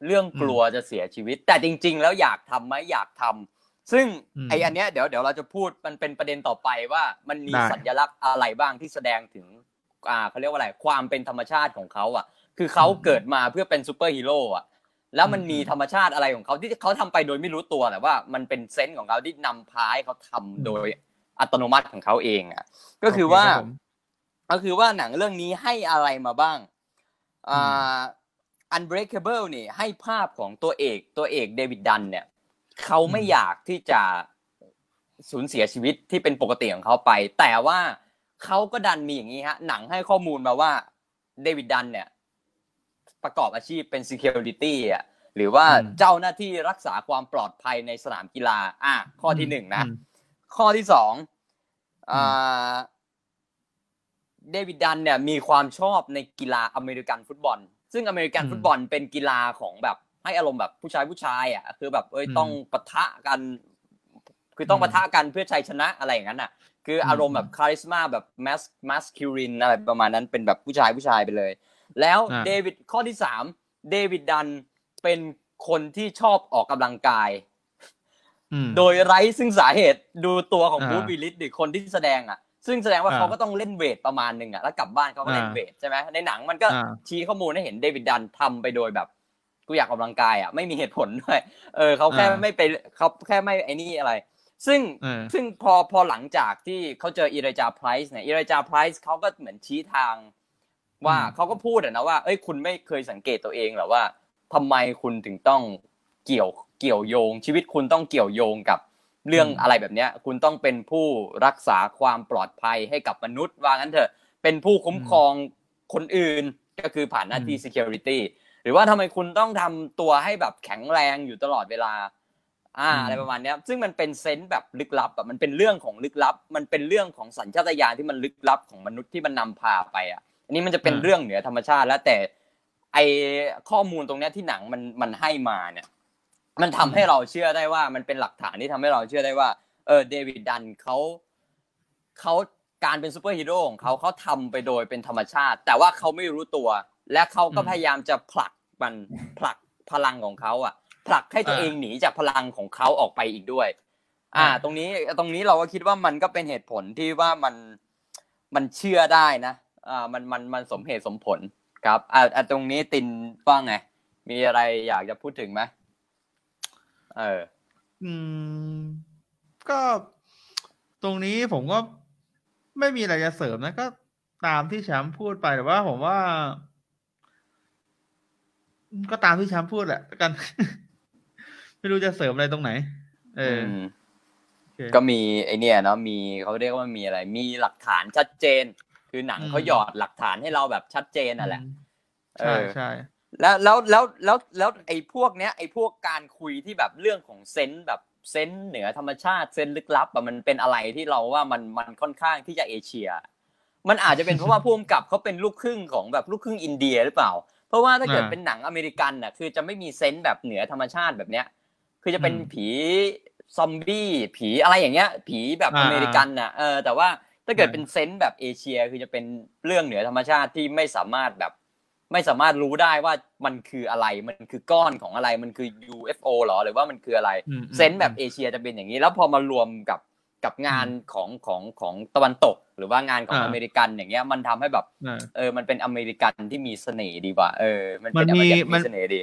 เรื่องกลัวจะเสียชีวิต แต่จริง ๆ แล้วอยากทำไหมอยากทำซึ่งอืมไออันเนี้ยเดี๋ยวเดี๋ยวเราจะพูดมันเป็นประเด็นต่อไปว่ามันมีได้สัญลักษณ์อะไรบ้างที่แสดงถึงอ่าเขาเรียกว่าอะไรความเป็นธรรมชาติของเขาอะ คือเขาเกิดมาเพื่อเป็นซูเปอร์ฮีโร่อะ แล้วมันมีธรรมชาติอะไรของเขาที่เขาทำไปโดยไม่รู้ตัวแต่ว่ามันเป็น sense ของเขาที่นำพาให้เขาทำโดยอัตโนมัติของเขาเองอะก็คือว่าโอเคครับผมก็คือว่าหนังเรื่องนี้ให้อะไรมาบ้างอ่า Unbreakable นี่ให้ภาพของตัวเอกตัวเอกเดวิดดันเนี่ยเขาไม่อืมอยากที่จะสูญเสียชีวิตที่เป็นปกติของเขาไป แต่ว่าเขาก็ดันมีอย่างนี้ฮะ หนังให้ข้อมูลมาว่าเดวิดดันเนี่ย ประกอบอาชีพเป็น security อะหรือว่าอืมเจ้าหน้าที่รักษาความปลอดภัยในสนามกีฬา อะข้อที่หนึ่งนะอืมข้อที่สองอืมอ่าเดวิดดันเนี่ยมีความชอบในกีฬาอเมริกันฟุตบอล ซึ่งอเมริกันอืมฟุตบอลเป็นกีฬาของแบบให้อารมณ์แบบผู้ชายผู้ชายอะคือแบบเอ้ยอืมต้องปะทะกัน คือต้องอืมปะทะกันเพื่อชัยชนะอะไรอย่างนั้นอะ คืออารมณ์แบบคาริสมาแบบแมสมาสคิรินอะไรประมาณนั้นเป็นแบบผู้ชายผู้ชายไปเลย แล้วอ่าเดวิดข้อที่สามเดวิดดันเป็นคนที่ชอบออกกำลังกายอืมโดยไร้ซึ่งสาเหตุดูตัวของอ่าบูธวิลลิสดิคนที่แสดงอะ ซึ่งแสดงว่าอ่าเขาก็ต้องเล่นเวทประมาณหนึ่งอะแล้วกลับบ้านเขาก็เล่นอ่าเวทใช่ไหมในหนังมันก็อ่าชี้ข้อมูลให้เห็นเดวิดดันทำไปโดยแบบกูอยากออกกำลังกายอะไม่มีเหตุผลด้วยเออเขาแค่อ่าไม่ไปเขาแค่ไม่ไอ้นี่อะไร ซึ่งเออซึ่งพอพอหลังจากที่เขาเจออีเรจาไพรส์เนี่ยอีเรจาไพรส์เขาก็เหมือนชี้ทาง ว่าอืมเขาก็พูดอะนะว่าเอ้ยคุณไม่เคยสังเกตตัวเองเหรอว่าทำไมคุณถึงต้องเกี่ยวเกี่ยวโยง ชีวิตคุณต้องเกี่ยวโยงกับเรื่องอืมอะไรแบบเนี้ย คุณต้องเป็นผู้รักษาความปลอดภัยให้กับมนุษย์ว่างั้นเถอะ เป็นผู้คุ้มครองคนอื่นก็คือผ่านหน้าที่ security หรือว่าทำไมคุณต้องทำตัวให้แบบแข็งแรงอยู่ตลอดเวลา อ่าอืมอะไรประมาณเนี้ยซึ่งมันเป็นเซนส์แบบลึกลับแบบมันเป็นเรื่องของลึกลับ มันเป็นเรื่องของสัญชาตญาณที่มันลึกลับของมนุษย์ที่มันนำพาไปอะ อันนี้มันจะเป็นอ่าเรื่องเหนือธรรมชาติ แล้วแต่ไอข้อมูลตรงเนี้ยที่หนังมันมันให้มาเนี่ย มันทำให้เราเชื่อได้ว่ามันเป็นหลักฐานที่ทำให้เราเชื่อได้ว่า เออ David Dunn เขาเขาการเป็นซูเปอร์ฮีโร่ของเขาเขาทำไปโดยเป็นธรรมชาติ แต่ว่าเขาไม่รู้ตัว และเขาก็อืมพยายามจะผลักมันผลักพลังของเขาอะ ผลักให้ตัวอ่าเองหนีจากพลังของเขาออกไปอีกด้วยอ่าอ่า ตรงนี้ตรงนี้เราก็คิดว่ามันก็เป็นเหตุผลที่ว่ามันมันเชื่อได้นะ อ่ามันมันมันสมเหตุสมผลครับอ่าอ่าตรงนี้ตินว่าไง มีอะไรอยากจะพูดถึงไหมเออ อืม ก็ตรงนี้ผมก็ไม่มีอะไรจะเสริมนะก็ตามที่แชมป์พูดไปแต่ว่า ผมว่า ก็ตามที่แชมป์พูดแหละกัน ไม่รู้จะเสริมอะไรตรงไหน เออมโอเคก็มีไอเนี่ยเนาะมีเขาเรียกว่ามีอะไร มีหลักฐานชัดเจน คือหนังอืมเขาหยอดหลักฐานให้เราแบบชัดเจนน่ะแหละใช่เออใช่แล้วแล้วแล้วแล้วแล้วไอ้พวกเนี้ยไอ้พวกการคุยที่แบบเรื่องของเซนส์แบบเซนส์เหนือธรรมชาติเซนส์ลึกลับอะมันเป็นอะไรที่เราว่ามันมันค่อนข้างที่จะเอเชีย มันอาจจะเป็นเพราะว่าผู้กำกับเขาเป็นลูกครึ่งของแบบลูกครึ่งอินเดียหรือเปล่า เพราะว่าถ้าเกิดอ่าเป็นหนังอเมริกันน่ะคือจะไม่มีเซนส์แบบเหนือธรรมชาติแบบเนี้ย คือจะเป็นอืมผีซอมบี้ผีอะไรอย่างเงี้ย ผีแบบอ่าอเมริกันน่ะเออแต่ว่า ถ้าเกิดอ่าเป็น sense แบบเอเชียคือจะเป็นเรื่องเหนือธรรมชาติที่ไม่สามารถแบบ ไม่สามารถรู้ได้ว่ามันคืออะไรมันคือก้อนของอะไรมันคือ UFO เหรอหรือว่ามันคืออะไรอืม sense แบบเอเชียจะเป็นอย่างนี้ แล้วพอมารวมกับกับงานของของของตะวันตก หรือว่างานของอ่าอเมริกันอย่างเงี้ยมันทำให้แบบอ่าเออมันเป็นอเมริกันที่มีเสน่ห์ดีกว่าเออ มันเป็นมันมีเมริกันที่มัมีนเสน่ห์ดี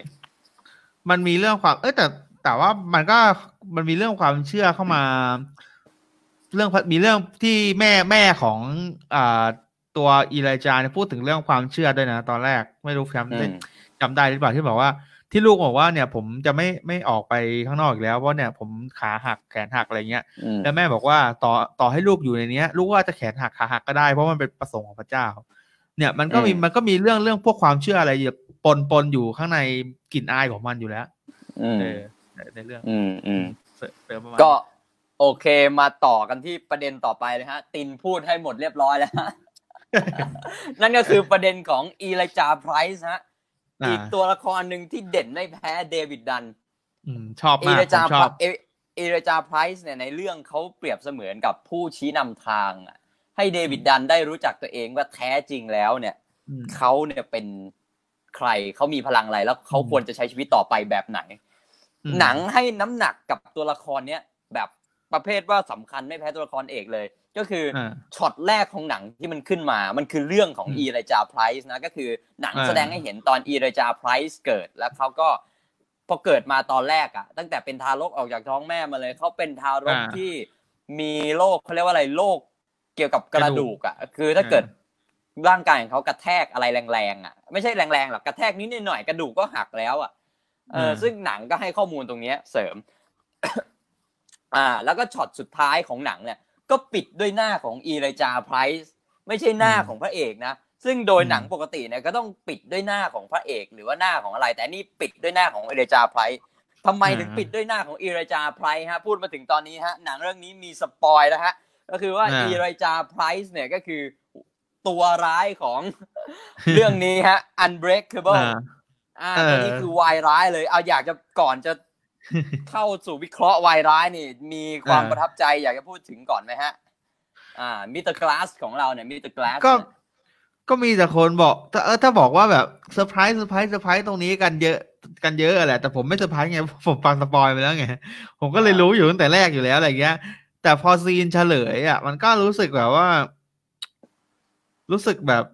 มันมีเรื่องความ เอ้ยแต่แต่ว่ามันก็มันมีเรื่องความเชื่อเข้ามา เรื่องมีเรื่องที่แม่แม่ของอ่าตัวอีไลจาเนี่ยพูดถึงเรื่องความเชื่อด้วยนะ ตอนแรกไม่รู้จำได้อืมจำได้หรือเปล่าที่บอกว่าที่ลูกบอกว่าเนี่ยผมจะไม่ไม่ออกไปข้างนอกอีกแล้วเพราะเนี่ยผมขาหักแขนหักอะไรเงี้ยอืมแล้วแม่บอกว่าต่อต่อให้ลูกอยู่ในเนี้ย ลูกว่าจะแขนหักขาหักก็ได้เพราะมันเป็นประสงค์ของพระเจ้า เนี่ยมันก็มีอืมมันก็มีเรื่องเรื่องพวกความเชื่ออะไรปนปนอยู่ข้างในกลิ่นอายของมันอยู่แล้วอืมเออในในเรื่องอืมอืมเสริมประมาณก็ โอเคมาต่อกันที่ประเด็นต่อไปเลยฮะ ตินพูดให้หมดเรียบร้อยแล้วฮะนั่นก็คือประเด็นของ Elijah Price ฮะอ่าอีกตัวละครหนึ่งที่เด่นไม่แพ้ David Dunnอืมชอบมาก Elijah ผมชอบเอ Elijah Price เนี่ยในเรื่องเขาเปรียบเสมือนกับผู้ชี้นำทางอะให้ David Dunn ได้รู้จักตัวเองว่าแท้จริงแล้วเนี่ยอืมเขาเนี่ยเป็นใครเขามีพลังอะไรแล้วเขาอืมควรจะใช้ชีวิตต่อไปแบบไหนอืมหนังให้น้ำหนักกับตัวละครเนี้ยแบบ ประเภทว่าสำคัญไม่แพ้ตัวละครเอกเลย ก็คืออาช็อตแรกของหนังที่มันขึ้นมา มันคือเรื่องของอืมอีไรจาไพรส์นะก็คือหนังอ่าแสดงให้เห็นตอนอีไรจาไพรส์เกิดแล้วเขาก็พอเกิดมาตอนแรกอะตั้งแต่เป็นทารกออกจากท้องแม่มาเลยเขาเป็นทารกอ่าที่มีโรคเขาเรียกว่าอะไรโรคเกี่ยวกับกระดูกกระดูกอะคือถ้าเกิดร่างกายของเขากระแทกอะไรแรงๆอะ ไม่ใช่แรงๆหรอกกระแทกนิดหน่อยๆกระดูกก็หักแล้วอะเอออ่าซึ่งหนังก็ให้ข้อมูลตรงเนี้ย เสริม อ่า แล้วก็ช็อตสุดท้ายของหนังเนี่ย ก็ปิดด้วยหน้าของ Elijah Price ไม่ใช่หน้าของพระเอกนะ ซึ่งโดยหนังปกติเนี่ยก็ต้องปิดด้วยหน้าของพระเอก หรือว่าหน้าของอะไร แต่นี่ปิดด้วยหน้าของ Elijah Price ทำไมถึงปิดด้วยหน้าของ Elijah Price ฮะ พูดมาถึงตอนนี้ฮะ หนังเรื่องนี้มี spoil แล้วฮะ ก็คือว่าอ่า Elijah Price เนี่ยก็คือตัวร้ายของเรื่องนี้ฮะ Unbreakable อ่าอ่าเออตัวนี้คือวาวายร้ายเลย เอาอยากจะก่อนจะ เข้าสู่วิเคราะห์วายร้ายนี่ มีความเออประทับใจอยากจะพูดถึงก่อนไหมฮะ อ่า Mister Glass ของเราเนี่ย Mister Glass ก็ก็มีแต่คนบอก ถ้าเออถ้าบอกว่าแบบ surprise surprise surprise ตรงนี้กันเยอะกันเยอะแหละ แต่ผมไม่เซอร์ไพรส์ไงผมฟัง spoil ไปแล้วไง ผมก็เลยรู้อยู่ตั้งแต่แรกอยู่แล้วอะไรเงี้ย แต่พอ scene เฉลยอะ มันก็รู้สึกแบบว่า รู้สึกแบบ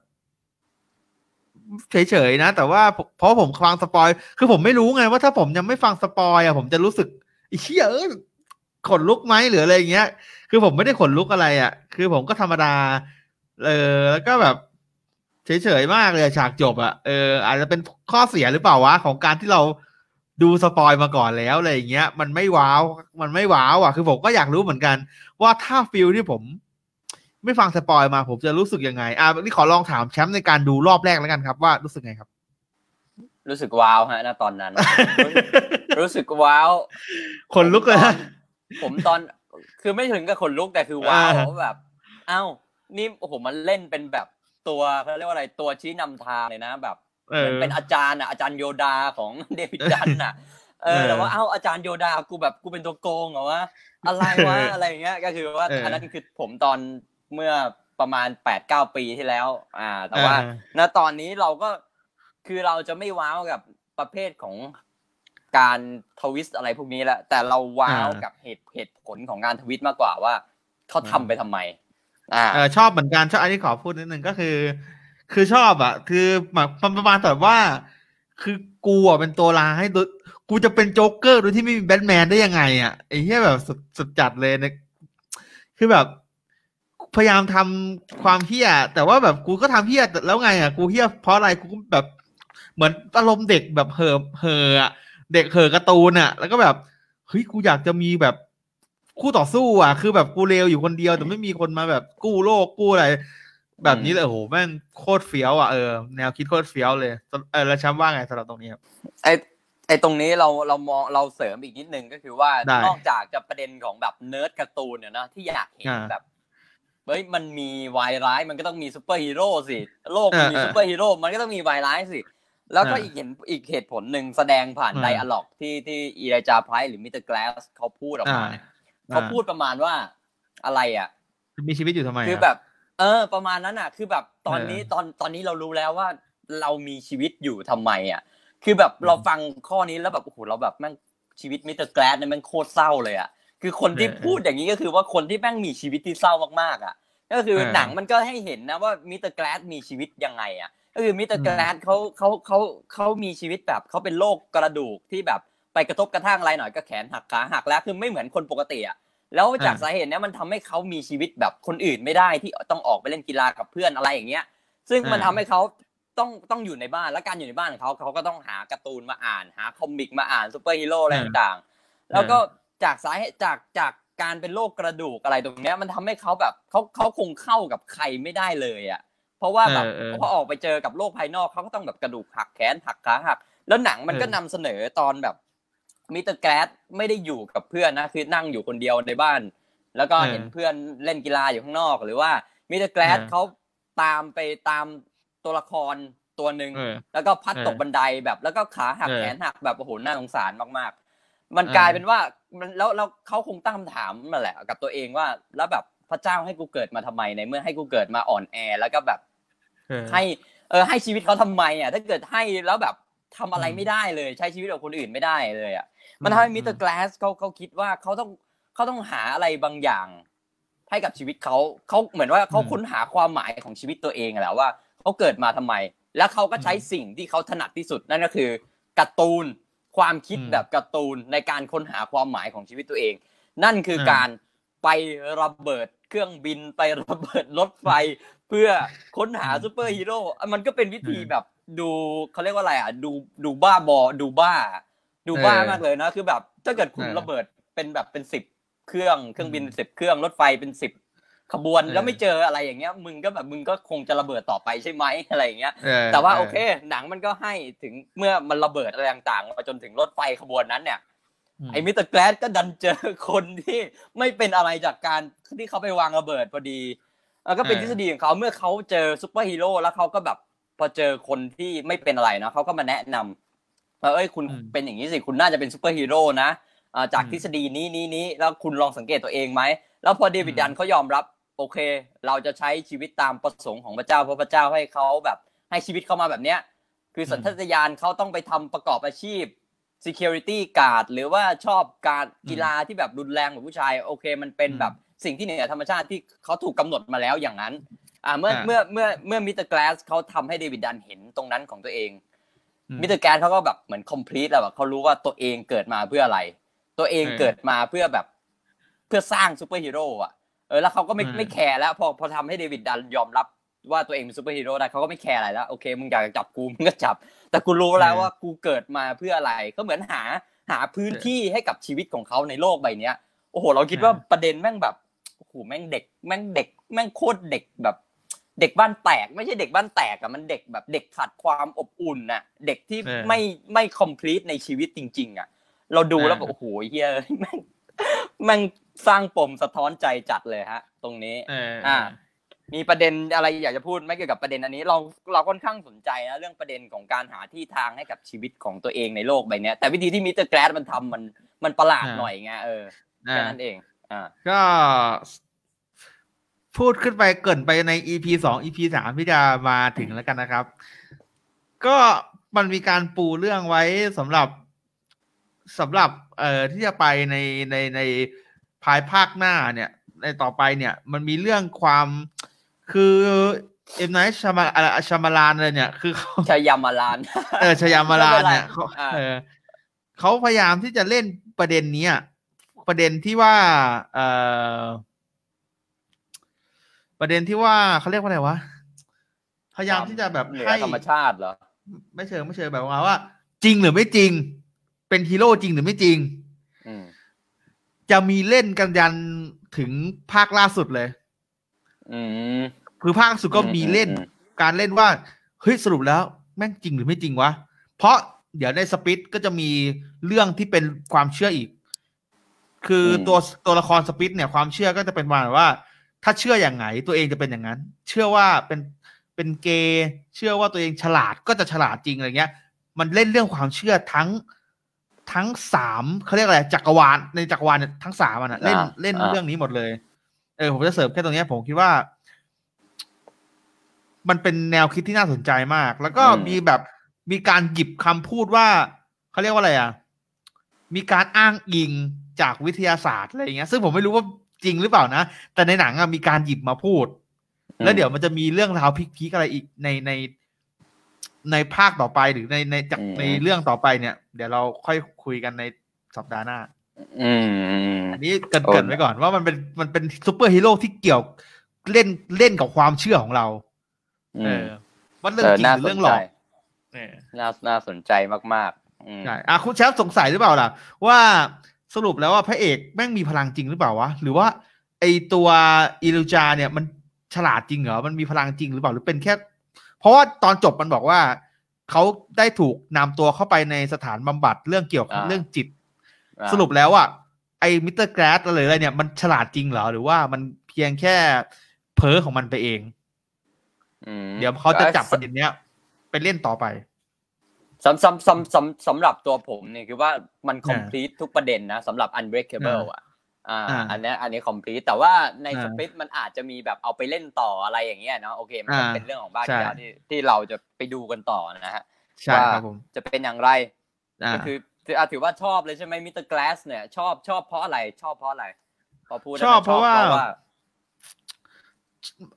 เฉยๆนะ แต่ว่าเพราะผมฟัง spoil คือผมไม่รู้ไงว่าถ้าผมยังไม่ฟัง spoil อะผมจะรู้สึกไอ้เชี่ยเออขนลุกไหมหรืออะไรอย่างเงี้ย คือผมไม่ได้ขนลุกอะไรอะ คือผมก็ธรรมดา เออ แล้วก็แบบเฉยๆมากเลยฉากจบอะเอออาจจะเป็นข้อเสียหรือเปล่าวะของการที่เราดู spoil มาก่อนแล้วอะไรอย่างเงี้ย มันไม่ว้าว มันไม่ว้าวอะ คือผมก็อยากรู้เหมือนกัน ว่าถ้า feel ที่ผม ไม่ฟัง spoil มาผมจะรู้สึกยังไง อะนี่ขอลองถามแชมป์ในการดูรอบแรกแล้วกันครับ ว่ารู้สึกไงครับ รู้สึกว้าวฮะณตอนนั้น รู้สึกว้าวขนลุกเลยนะผมตอน คือไม่ถึงกับขนลุกแต่คือว้าวอ่าว่าแบบ เอ้า นี่โอ้โหมันเล่นเป็นแบบตัวเขาเรียกว่าอะไรตัวชี้นำทางเลยนะแบบเออเหมือนเป็นอาจารย์อะอาจารย์โยดาของเดวิดดันอะเออเออแต่ว่าเอ้าอาจารย์โยดากูแบบกูเป็นตัวโกงเหรอวะอะไรวะเออออะไรอย่างเงี้ย ก็คือว่าเอออัอันนั้นคือผมตอน เมื่อประมาณแปดเก้าปีที่แล้ว อ่า แต่ว่าเออณตอนนี้เราก็คือเราจะไม่ว้าวกับประเภทของการ twist อะไรพวกนี้แหละแต่เราว้าวอ่ากักับเหตุเหตุผลของการทวิตมากกว่าว่าเขาทำไปทำไม อ่าเออชอบเหมือนกันชอบอันนี้ขอพูดนิดนึงก็คือ คือชอบอะ คือหมายความประมาณแบบว่า คือกูอะเป็นตัวร้ายโดยกูจะเป็นโจ๊กเกอร์โดยที่ไม่มีแบทแมนได้ยังไงอะไอ้เหี้ยแบบสุดสุดจัดเลยเนยคือแบบ พยายามทำความเฮี้ย แต่ว่าแบบกูก็ทำเฮี้ยแต่แล้วไงอะกูเฮี้ยเพราะอะไรกูก็แบบ เหมือนอารมณ์เด็กแบบเห่อเห่ออะเด็กเห่อการ์ตูนอะ แล้วก็แบบเฮ้ยกูอยากจะมีแบบคู่ต่อสู้อะ คือแบบกูเลวอยู่คนเดียวแต่ไม่มีคนมาแบบกู้โลกกู้อะไร แบบนี้เลยโอ้โหแม่งโคตรเฟี้ยวอะเออแนวคิดโคตรเฟี้ยวเลยเออแล้วแชมป์ว่าไงสำหรับตรงนี้ครับไอไอตรงนี้เราเรามองเราเสริมอีกนิดนึงก็คือว่าได้นอกจากจะประเด็นของแบบเนิร์ดการ์ตูนเนี่ยนะที่อยากเห็นอ่าแบบ เฮ้ยมันมีวายร้ายมันก็ต้องมีซูเปอร์ฮีโร่สิโลกมันมีเออเออซูเปอร์ฮีโร่มันก็ต้องมีวายร้ายสิ แล้วก็อ่าอีกเห็นอีกเหตุผลหนึ่งแสดงผ่านอ่า dialogue ที่ที่อีไลจาห์ไพรซ์หรือมิสเตอร์แกลสเขาพูดออกมาเนี่ยเขาพูดประมาณว่าอะไรอะมีชีวิตอยู่ทำไมอะคือแบบ เออ ประมาณนั้นอะ คือแบบตอนนี้เออตอนตอนนี้เรารู้แล้วว่าเรามีชีวิตอยู่ทำไมอะ คือแบบอืมเราฟังข้อนี้แล้วแบบโอ้โหเราแบบแม่งชีวิตมิสเตอร์แกลสเนี่ยแม่งโคตรเศร้าเลยอะ คือคนที่เออพูดอย่างนี้ก็คือว่าคนที่แม่งมีชีวิตที่เศร้ามากๆอะ ก็คือเออหนังมันก็ให้เห็นนะว่ามิสเตอร์แกลสมีชีวิตยังไงอะก็คือมิสเตออืร์มแกลสเขาเขาเขาเขามีชีวิตแบบเขาเป็นโรคกระดูกที่แบบไปกระทบกระทั่งอะไรหน่อยก็แขนหักขาหักแล้วคือไม่เหมือนคนปกติอะแล้วจากอ่าสาเหตุเนี้ยมันทำให้เขามีชีวิตแบบคนอื่นไม่ได้ที่ต้องออกไปเล่นกีฬากับเพื่อนอะไรอย่างเงี้ย ซึ่งมันทำให้เขาต้องต้องอยู่ในบ้านแล้วการอยู่ในบ้านของเขาเขาก็ต้องหาการ์ตูนมาอ่าน หา comic มาอ่านซูเปอร์ฮีโร่อะไรต่างๆแล้วก็ จากสาเหตุจากจากการเป็นโรคกระดูกอะไรตรงเนี้ย มันทำให้เขาแบบเขาเขาคงเข้ากับใครไม่ได้เลยอะ เพราะว่าแบบพอออกไปเจอกับโลกภายนอกเขาก็ต้องแบบกระดูกหักแขนหักขาหักแล้วหนังมันก็นำเสนอตอนแบบมิสเตอร์แกลสไม่ได้อยู่กับเพื่อนนะคือนั่งอยู่คนเดียวในบ้าน แล้วก็เห็นเพื่อนเล่นกีฬาอยู่ข้างนอกหรือว่ามิสเตอร์แกลสเขาตามไปตามตัวละครตัวหนึ่งแล้วก็พลัดตกบันไดแบบแล้วก็ขาหักแขนหักแบบโอ้โหน่าสงสารมากๆ มันกลายเป็นว่ามันแล้วแล้วเขาคงตั้งคำถามนั่นแหละ กับตัวเองว่า แล้วแบบพระเจ้าให้กูเกิดมาทำไมในเมื่อให้กูเกิดมาอ่อนแอแล้วก็แบบให้เออให้ชีวิตเขาทำไมอะถ้าเกิดให้แล้วแบบทำอะไรไม่ได้เลย ใช้ชีวิตกับคนอื่นไม่ได้เลยอะมันทำให้มิสเตอร์แกลสเขาเขาคิดว่าเขาต้องเขาต้องหาอะไรบางอย่าง ให้กับชีวิตเขาเขาเหมือนว่าเขาค้นหาความหมายของชีวิตตัวเองแหละว่าเขาเกิดมาทำไม แล้วเขาก็ใช้สิ่งที่เขาถนัดที่สุดนั่นก็คือการ์ตูน ความคิดแบบการ์ตูนในการค้นหาความหมายของชีวิตตัวเอง นั่นคือการไประเบิดเครื่องบินไประเบิดรถไฟ เพื่อค้นหาซูเปอร์ฮีโร่มันก็เป็นวิธีแบบดูเขาเรียกว่าอะไรอะดูดูบ้าบอดูบ้า ดูบ้ามากเลยนะคือแบบ ถ้าเกิดคุณระเบิดเป็นแบบเป็นสิบเครื่องเครื่องบินสิบเครื่องรถไฟเป็นสิบ ขบวนแล้วไม่เจออะไรอย่างเงี้ย มึงก็แบบมึงก็คงจะระเบิดต่อไปใช่ไหมอะไรอย่างเงี้ย แต่ว่าโอเค หนังมันก็ให้ถึงเมื่อมันระเบิดอะไรต่างๆมาจนถึงรถไฟขบวนนั้นเนี่ยไอ้มิสเตอร์แกลสก็ดันเจอคนที่ไม่เป็นอะไรจากการที่เขาไปวางระเบิดพอดีแล้วก็เป็นทฤษฎีของเขาเมื่อเขาเจอซูเปอร์ฮีโร่แล้วเขาก็แบบพอเจอคนที่ไม่เป็นอะไรนะเขาก็มาแนะนำว่าเอ้ยคุณเป็นอย่างนี้สิคุณน่าจะเป็นซูเปอร์ฮีโร่นะจากทฤษฎีนี้นี้นี้แล้วคุณลองสังเกตตัวเองไหมแล้วพอเดวิดดันเขายอมรับ โอเค เราจะใช้ชีวิตตามประสงค์ของพระเจ้าเพราะพระเจ้าให้เขาแบบ ให้ชีวิตเขามาแบบเนี้ย คือสัญชาตญาณเขาต้องไปทำประกอบอาชีพ security guard หรือว่าชอบการกีฬาที่แบบรุนแรงแบบผู้ชาย โอเค มันเป็นแบบสิ่งที่เหนือธรรมชาติที่เขาถูกกำหนดมาแล้วอย่างนั้น อ่าเมื่อเมื่อเมื่อเมื่อมิสเตอร์แกลสเขาทำให้เดวิดดันเห็นตรงนั้นของตัวเองมิสเตอร์แกลสเขาก็แบบเหมือน complete แล้วแบบเขารู้ว่าตัวเองเกิดมาเพื่ออะไร ตัวเองเกิดมาเพื่อแบบเพื่อสร้างซูเปอร์ฮีโร่อะ เออแล้วเขาก็ไม่ไม่แคร์แล้วพอพอทำให้เดวิดดันยอมรับว่าตัวเองเป็นซูเปอร์ฮีโร่ได้เขาก็ไม่แคร์อะไรแล้วโอเคมึงอยากจับกูมึงก็จับ แต่กูรู้แล้วว่ากูเกิดมาเพื่ออะไรก็เหมือนหาหาพื้นที่ให้กับชีวิตของเขาในโลกใบเนี้ยโอ้โห เราคิดว่าประเด็นแม่งแบบโอ้โหแม่งเด็กแม่งเด็ก แม่งโคตรเด็กแบบ เด็กบ้านแตก ไม่ใช่เด็กบ้านแตกอะมันเด็กแบบเด็กขาดความอบอุ่นน่ะ เด็กที่ไม่ไม่ complete ในชีวิตจริง ๆอะเราดูแล้วแบบโอ้โหเฮียแม่งแม่งสร้างปมสะท้อนใจจัดเลยฮะ ตรงนี้อ่า มีประเด็นอะไรอยากจะพูดไม่เกี่ยวกับประเด็นอันนี้ เราเราค่อนข้างสนใจนะเรื่องประเด็นของการหาที่ทางให้กับชีวิตของตัวเองในโลกใบนี้แต่วิธีที่มิสเตอร์แกรดมันทำมันมันประหลาดหน่อยไงเออแค่นั้นเอง อ่า ก็พูดขึ้นไปเกินไปใน EP สอง EP สามที่จะมาถึงแล้วกันนะครับ ก็มันมีการปูเรื่องไว้สำหรับ สำหรับเอ่อที่จะไปในในในภายภาคหน้าเนี่ย ในต่อไปเนี่ย มันมีเรื่องความคือเอ็มไนท์ชามาชามาลานเลยเนี่ย คือเขาชายามาลาน เออชายามาลานเนี่ยเขาเออเขาพยายามที่จะเล่นประเด็นนี้ประเด็นที่ว่า เออประเด็นที่ว่าเขาเรียกว่าอะไรวะพยายามที่จะแบบให้ธรรมชาติเหรอ ไม่เชิงไม่เชิงแบบว่าว่า จริงหรือไม่จริง เป็นฮีโร่จริงหรือไม่จริงจะมีเล่นกันยันถึงภาคล่าสุดเลยอืมคือภาคสุดก็มีเล่น การเล่นว่าเฮ้ยสรุปแล้ว แม่งจริงหรือไม่จริงวะ เพราะเดี๋ยวในสปิทก็จะมีเรื่องที่เป็นความเชื่ออีก คือตัวตัวละครสปิทเนี่ย ความเชื่อก็จะเป็นประมาณว่า ถ้าเชื่ออย่างไงตัวเองจะเป็นอย่างนั้น เชื่อว่าเป็นเป็นเกย์เชื่อว่าตัวเองฉลาดก็จะฉลาดจริงอะไรเงี้ย มันเล่นเรื่องความเชื่อทั้ง ทั้งสามเขาเรียกอะไรจักรวาลในจักรวาลทั้งสามอะเล่นเล่นเรื่องนี้หมดเลย เออผมจะเสริมแค่ตรงนี้ผมคิดว่า มันเป็นแนวคิดที่น่าสนใจมาก แล้วก็มีแบบมีการหยิบคำพูดว่าเขาเรียกว่าอะไรอะมีการอ้างอิงจากวิทยาศาสตร์อะไรอย่างเงี้ย ซึ่งผมไม่รู้ว่าจริงหรือเปล่านะ แต่ในหนังอะมีการหยิบมาพูด แล้วเดี๋ยวมันจะมีเรื่องราว peak ๆอะไรอีกในใน ในภาคต่อไปหรือในในจากในเรื่องต่อไปเนี่ย เดี๋ยวเราค่อยคุยกันในสัปดาห์หน้า อืมอันนี้เกริ่นเกริ่นไว้ก่อนว่ามันเป็นมันเป็นซูเปอร์ฮีโร่ที่เกี่ยวเล่นเล่นกับความเชื่อของเรา เออว่าเรื่องจริงหรือเรื่องหลอกเนี่ยน่าน่าสนใจมากๆใช่อะคุณแชมป์สงสัยหรือเปล่าล่ะ ว่าสรุปแล้วว่าพระเอกแม่งมีพลังจริงหรือเปล่าวะ หรือว่า ไอตัวอีไลจาห์เนี่ยมันฉลาดจริงเหรอ มันมีพลังจริงหรือเปล่า หรือเป็นแค่ เพราะว่าตอนจบมันบอกว่าเขาได้ถูกนำตัวเข้าไปในสถานบำบัดเรื่องเกี่ยวกับเรื่องจิต สรุปแล้วอะไอ้มิสเตอร์แกลสอะไรอะไรเนี่ยมันฉลาดจริงเหรอหรือว่ามันเพียงแค่เพ้อของมันไปเองเดี๋ยวเขาจะจับประเด็นเนี้ยไปเล่นต่อไปสำสำสำสำสำหรับตัวผมเนี่ยคือว่ามัน complete ทุกประเด็นนะสำหรับ unbreakable อะ อ่าอันนี้อันนี้ complete แต่ว่าใน Split มันอาจจะมีแบบเอาไปเล่นต่ออะไรอย่างเงี้ยเนาะโอเคมันเป็นเรื่องของบ้านที่ที่เราจะไปดูกันต่อนะฮะว่าจะเป็นอย่างไรก็คือถือว่าชอบเลยใช่ไหม Mister Glass เนี่ยชอบชอบเพราะอะไรชอบเพราะอะไรพอพูดชอบเพราะว่า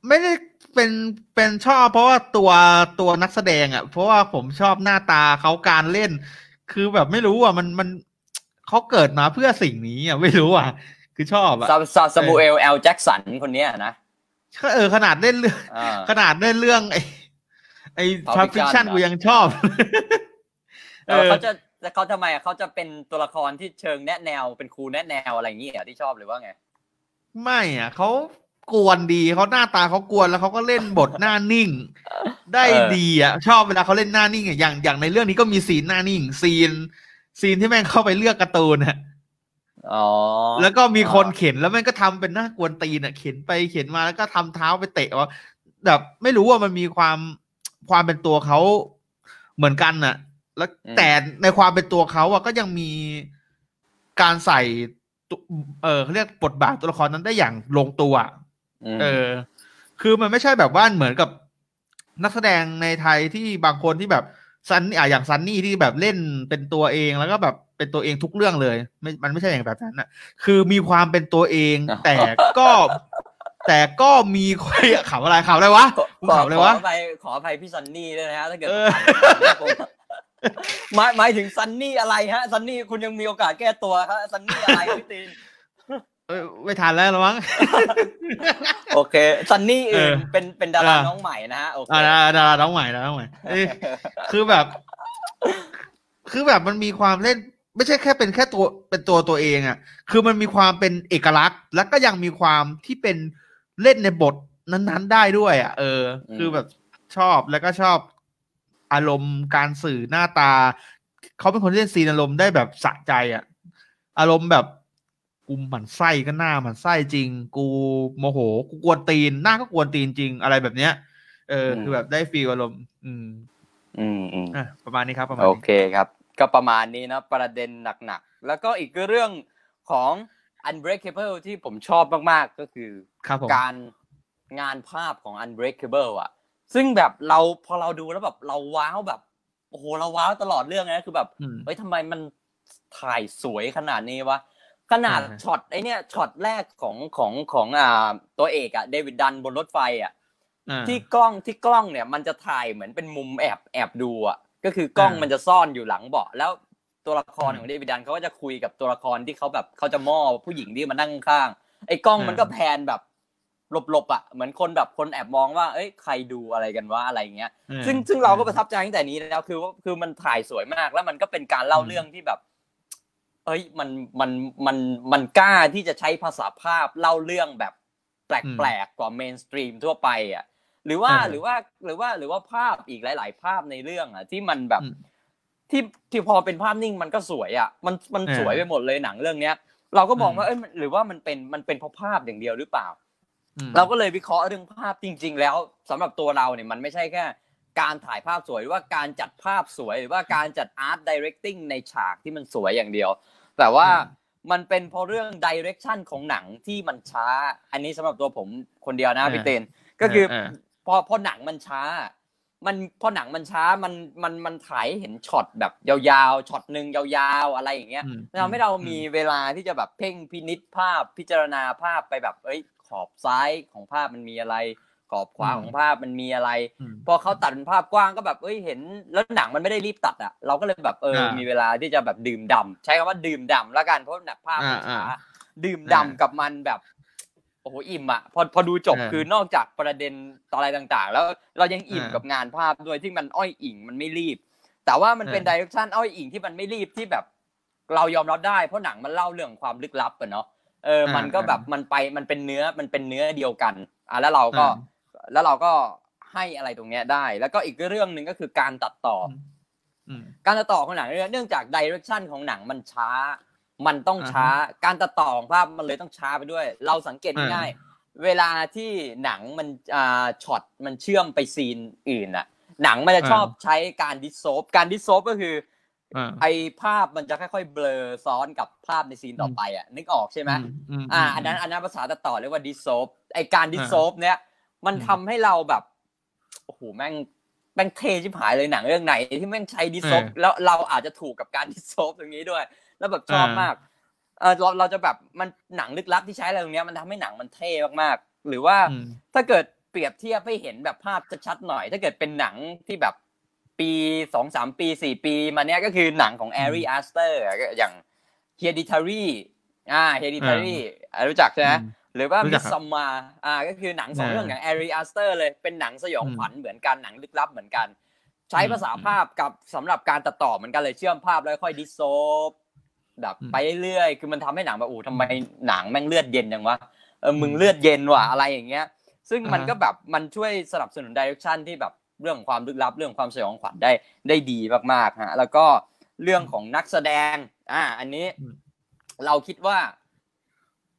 ไม่ได้เป็นเป็นชอบ เพราะว่าตัวตัวนักแสดงอะ เพราะว่าผมชอบหน้าตาเขาการเล่น คือแบบไม่รู้อะมันมันเขาเกิดมาเพื่อสิ่งนี้อะไม่รู้อะ คือชอบอะซาซามูเอลเอลแจ็กสันคนนี้นะเออขนาดเล่นเรื่องขนาดเล่นเรื่อง ไอ้ไอ้ Pulp Fiction กูยังชอบเขาจะแต่เขาทำไมเขาจะเป็นตัวละครที่เชิงแนะแนวเป็นครูแนะแนวอะไรอย่างเงี้ยที่ชอบหรือว่าไง ไม่อะเขากวนดีเขาหน้าตาเขากวนแล้วเขาก็เล่นบทหน้านิ่ง ได้ดีอะชอบเวลาเขาเล่นหน้านิ่งอะอย่างอย่างในเรื่องนี้ก็มีซีนหน้านิ่ง ซีน ซีนที่แม่งเข้าไปเลือกการ์ตูนอะ อ๋อแล้วก็มีคนเข็นแล้วแม่งก็ทำเป็นหน้ากวนตีนอะเข็นไปเข็นมาแล้วก็ทำเท้าไปเตะว่าแบบไม่รู้ว่ามันมีความความเป็นตัวเขาเหมือนกันอะ แล้วแต่ในความเป็นตัวเขาอะก็ยังมีการใส่เออเขาเรียกบทบาทตัวละครนั้นได้อย่างลงตัวเออ คือมันไม่ใช่แบบว่าเหมือนกับนักแสดงในไทยที่บางคนที่แบบซันอะอย่างซันนี่ที่แบบเล่นเป็นตัวเองแล้วก็แบบ เป็นตัวเองทุกเรื่องเลยไม่มันไม่ใช่อย่างแบบนั้นนะคือมีความเป็นตัวเอง แต่ก็ แต่ก็มีข่าวอะไรข่าวอะไรวะข่าวอะไรวะขอไปขอไปพี่ซันนี่ด้วยนะฮะถ้าเกิดหมายหมายถึงซันนี่อะไรฮะซันนี่คุณยังมีโอกาสแก้ตัวครับซันนี่อะไรพี่ตีนไม่ทันแล้วหรอมั้งโอเคซันนี่เองเป็นเป็นดาราน้องใหม่นะฮะโอเคดาราน้องใหม่ดาราน้องใหม่คือแบบ คือแบบมันมีความเล่น ไม่ใช่แค่เป็นแค่ตัวเป็นตัวตัวเองอะ คือมันมีความเป็นเอกลักษณ์ แล้วก็ยังมีความที่เป็นเล่นในบทนั้นๆได้ด้วยอะ เออ คือแบบชอบแล้วก็ชอบอารมณ์การสื่อหน้าตา เขาเป็นคนที่เล่นซีนอารมณ์ได้แบบสะใจอะ อารมณ์แบบกูหมันไส้ก็หน้าหมันไส้จริง กูโมโหกูกวนตีนหน้าก็กวนตีนจริงอะไรแบบเนี้ย เออ คือแบบได้ฟีลอารมณ์ อืม อืมอืมประมาณนี้ครับประมาณโอเคครับ ก็ประมาณนี้นะประเด็นหนักๆ แล้วก็อีกเรื่องของ Unbreakable ที่ผมชอบมากๆก็คือการงานภาพของ Unbreakable อะ ซึ่งแบบเราพอเราดูแล้วแบบเราว้าวแบบโอ้โหเราว้าวตลอดเรื่องนะคือแบบเฮ้ยทำไมมันถ่ายสวยขนาดนี้วะขนาดช็อตไอเนี้ยช็อตแรกของของของอ่าตัวเอกอะเดวิดดันบนรถไฟอะที่กล้องที่กล้องเนี่ยมันจะถ่ายเหมือนเป็นมุมแอบแอบดูอะ ก็คือกล้องมันจะซ่อนอยู่หลังเบาะแล้วตัวละครของเดวิดดันเขาก็จะคุยกับตัวละครที่เขาแบบเขาจะม่อผู้หญิงที่มานั่งข้างไอ้กล้องมันก็แพนแบบหลบๆอะเหมือนคนแบบคนแอบมองว่า เอ้ยใครดูอะไรกันว่าอะไรเงี้ย ซึ่งซึ่งเราก็ประทับใจตั้งแต่นี้แล้วคือว่าคือมันถ่ายสวยมากแล้วมันก็เป็นการเล่าเรื่องที่แบบ เอ้ยมันมันมันมันกล้าที่จะใช้ภาษาภาพเล่าเรื่องแบบแปลกๆกว่าเมนสตรีมทั่วไปอะ หรือว่าหรือว่าหรือว่าหรือว่าภาพอีกหลาย ๆ ภาพในเรื่องอะที่มันแบบที่ที่พอเป็นภาพนิ่งมันก็สวยอะมันมันสวยไปหมดเลยหนังเรื่องเนี้ย เราก็มองว่าเอ้ยหรือว่ามันเป็นมันเป็นเพราะภาพอย่างเดียวหรือเปล่า เราก็เลยวิเคราะห์เรื่องภาพจริง ๆ แล้วสำหรับตัวเราเนี่ยมันไม่ใช่แค่ การถ่ายภาพสวยหรือว่าการจัดภาพสวยหรือว่าการจัดอาร์ตดิเรกติ้งในฉากที่มันสวยอย่างเดียว แต่ว่ามันเป็นเพราะเรื่องดิเรกชันของหนังที่มันช้า อันนี้สำหรับตัวผมคนเดียวนะพี่เตนก็คือ พอพอหนังมันช้า มันพอหนังมันช้ามันมันมันถ่ายเห็นช็อตแบบยาวๆช็อตหนึ่งยาวๆอะไรอย่างเงี้ยทำให้เรามีเวลาที่จะแบบเพ่งพินิษภาพพิจารณาภาพไปแบบ เอ้ย ขอบซ้ายของภาพมันมีอะไรกรอบขวาของภาพมันมีอะไร พอเขาตัดเป็นภาพกว้างก็แบบเอ้ยเห็นแล้วหนังมันไม่ได้รีบตัดอะ เราก็เลยแบบเออมีเวลาที่จะแบบดื่มดำใช้คำว่าดื่มดำแล้วกันเพราะหนักภาพช้าดื่มดำกับมันแบบโโอ้โหอิ่มอะพอพอดูจบเออคือนอกจากประเด็นอะไรต่างๆ แล้วเรายังอิ่มเออกับงานภาพด้วยที่มันอ้อยอิงมันไม่รีบ แต่ว่ามันเป็นเออดิเรกชันอ้อยอิงที่มันไม่รีบที่แบบ เรายอมรับได้เพราะหนังมันเล่าเรื่องความลึกลับอะเนาะเออมันก็แบบมันไปมันเป็นเนื้อมันเป็นเนื้อเดียวกันอะแล้วเราก็แล้วเราก็ให้อะไรตรงเนี้ยได้ แล้วก็อีกเรื่องหนึ่งก็คือการตัดต่อออืมการตัดต่อของหนังเนี่ยเนื่องจากดิเรกชันของหนังมันช้า มันต้องช้าการตัดต่อของภาพมันเลยต้องช้าไปด้วย เราสังเกตอ่าง่ายๆเวลาที่หนังมันอ่าช็อตมันเชื่อมไปซีนอื่นอะหนังมันจะชอบใช้การ dissolve การ dissolve ก็คืออ่าไอภาพมันจะค่อยๆเบลอซ้อนกับภาพในซีนต่อไปอะนึกออกใช่ไหมมอ่า อันนั้นอันนั้นภาษาตัดต่อเรียกว่า dissolve ไอการ dissolve เนี้ยมันอืมทำให้เราแบบโอ้โหแม่งแม่งเท่ชิบหายเลยหนังเรื่องไหนที่แม่งใช้ dissolve แล้วเราอาจจะถูกกับการ dissolve ตรงนี้ด้วย แล้วแบบชอบมากเออเราเราจะแบบมันหนังลึกลับที่ใช้อะไรตรงเนี้ยมันทำให้หนังมันเท่มากๆ หรือว่าอืมถ้าเกิดเปรียบเทียบให้เห็นแบบภาพชัดๆหน่อย ถ้าเกิดเป็นหนังที่แบบปีสองสามปีสี่ปีมาเนี้ยก็คือหนังของ Ari Aster อย่าง Hereditary อ่า Hereditary อ่ารู้จักใช่ไหมอืมหรือว่ารู้จักครับ Midsommar อ่าก็คือหนังสองอ่าเรื่องอย่าง Ari Aster เลยเป็นหนังสยองอืมขวัญเหมือนกันหนังลึกลับเหมือนกัน ใช้อืมภาษาภาพกับสำหรับการตัดต่อเหมือนกันเลยเชื่อมภาพแล้วค่อย dissolve แบบอืมไปเรื่อยๆคือมันทำให้หนังแบบโอ้ทำไมหนังแม่งเลือดเย็นจังวะเออมึงอืมเลือดเย็นว่ะอะไรอย่างเงี้ย ซึ่งมันอ่าฮะก็แบบมันช่วยสนับสนุน direction ที่แบบเรื่องของความลึกลับเรื่องความสยองขวัญได้ได้ดีมากๆฮะแล้วก็เรื่องของนักแสดง อ่า อันนี้อืมเราคิดว่า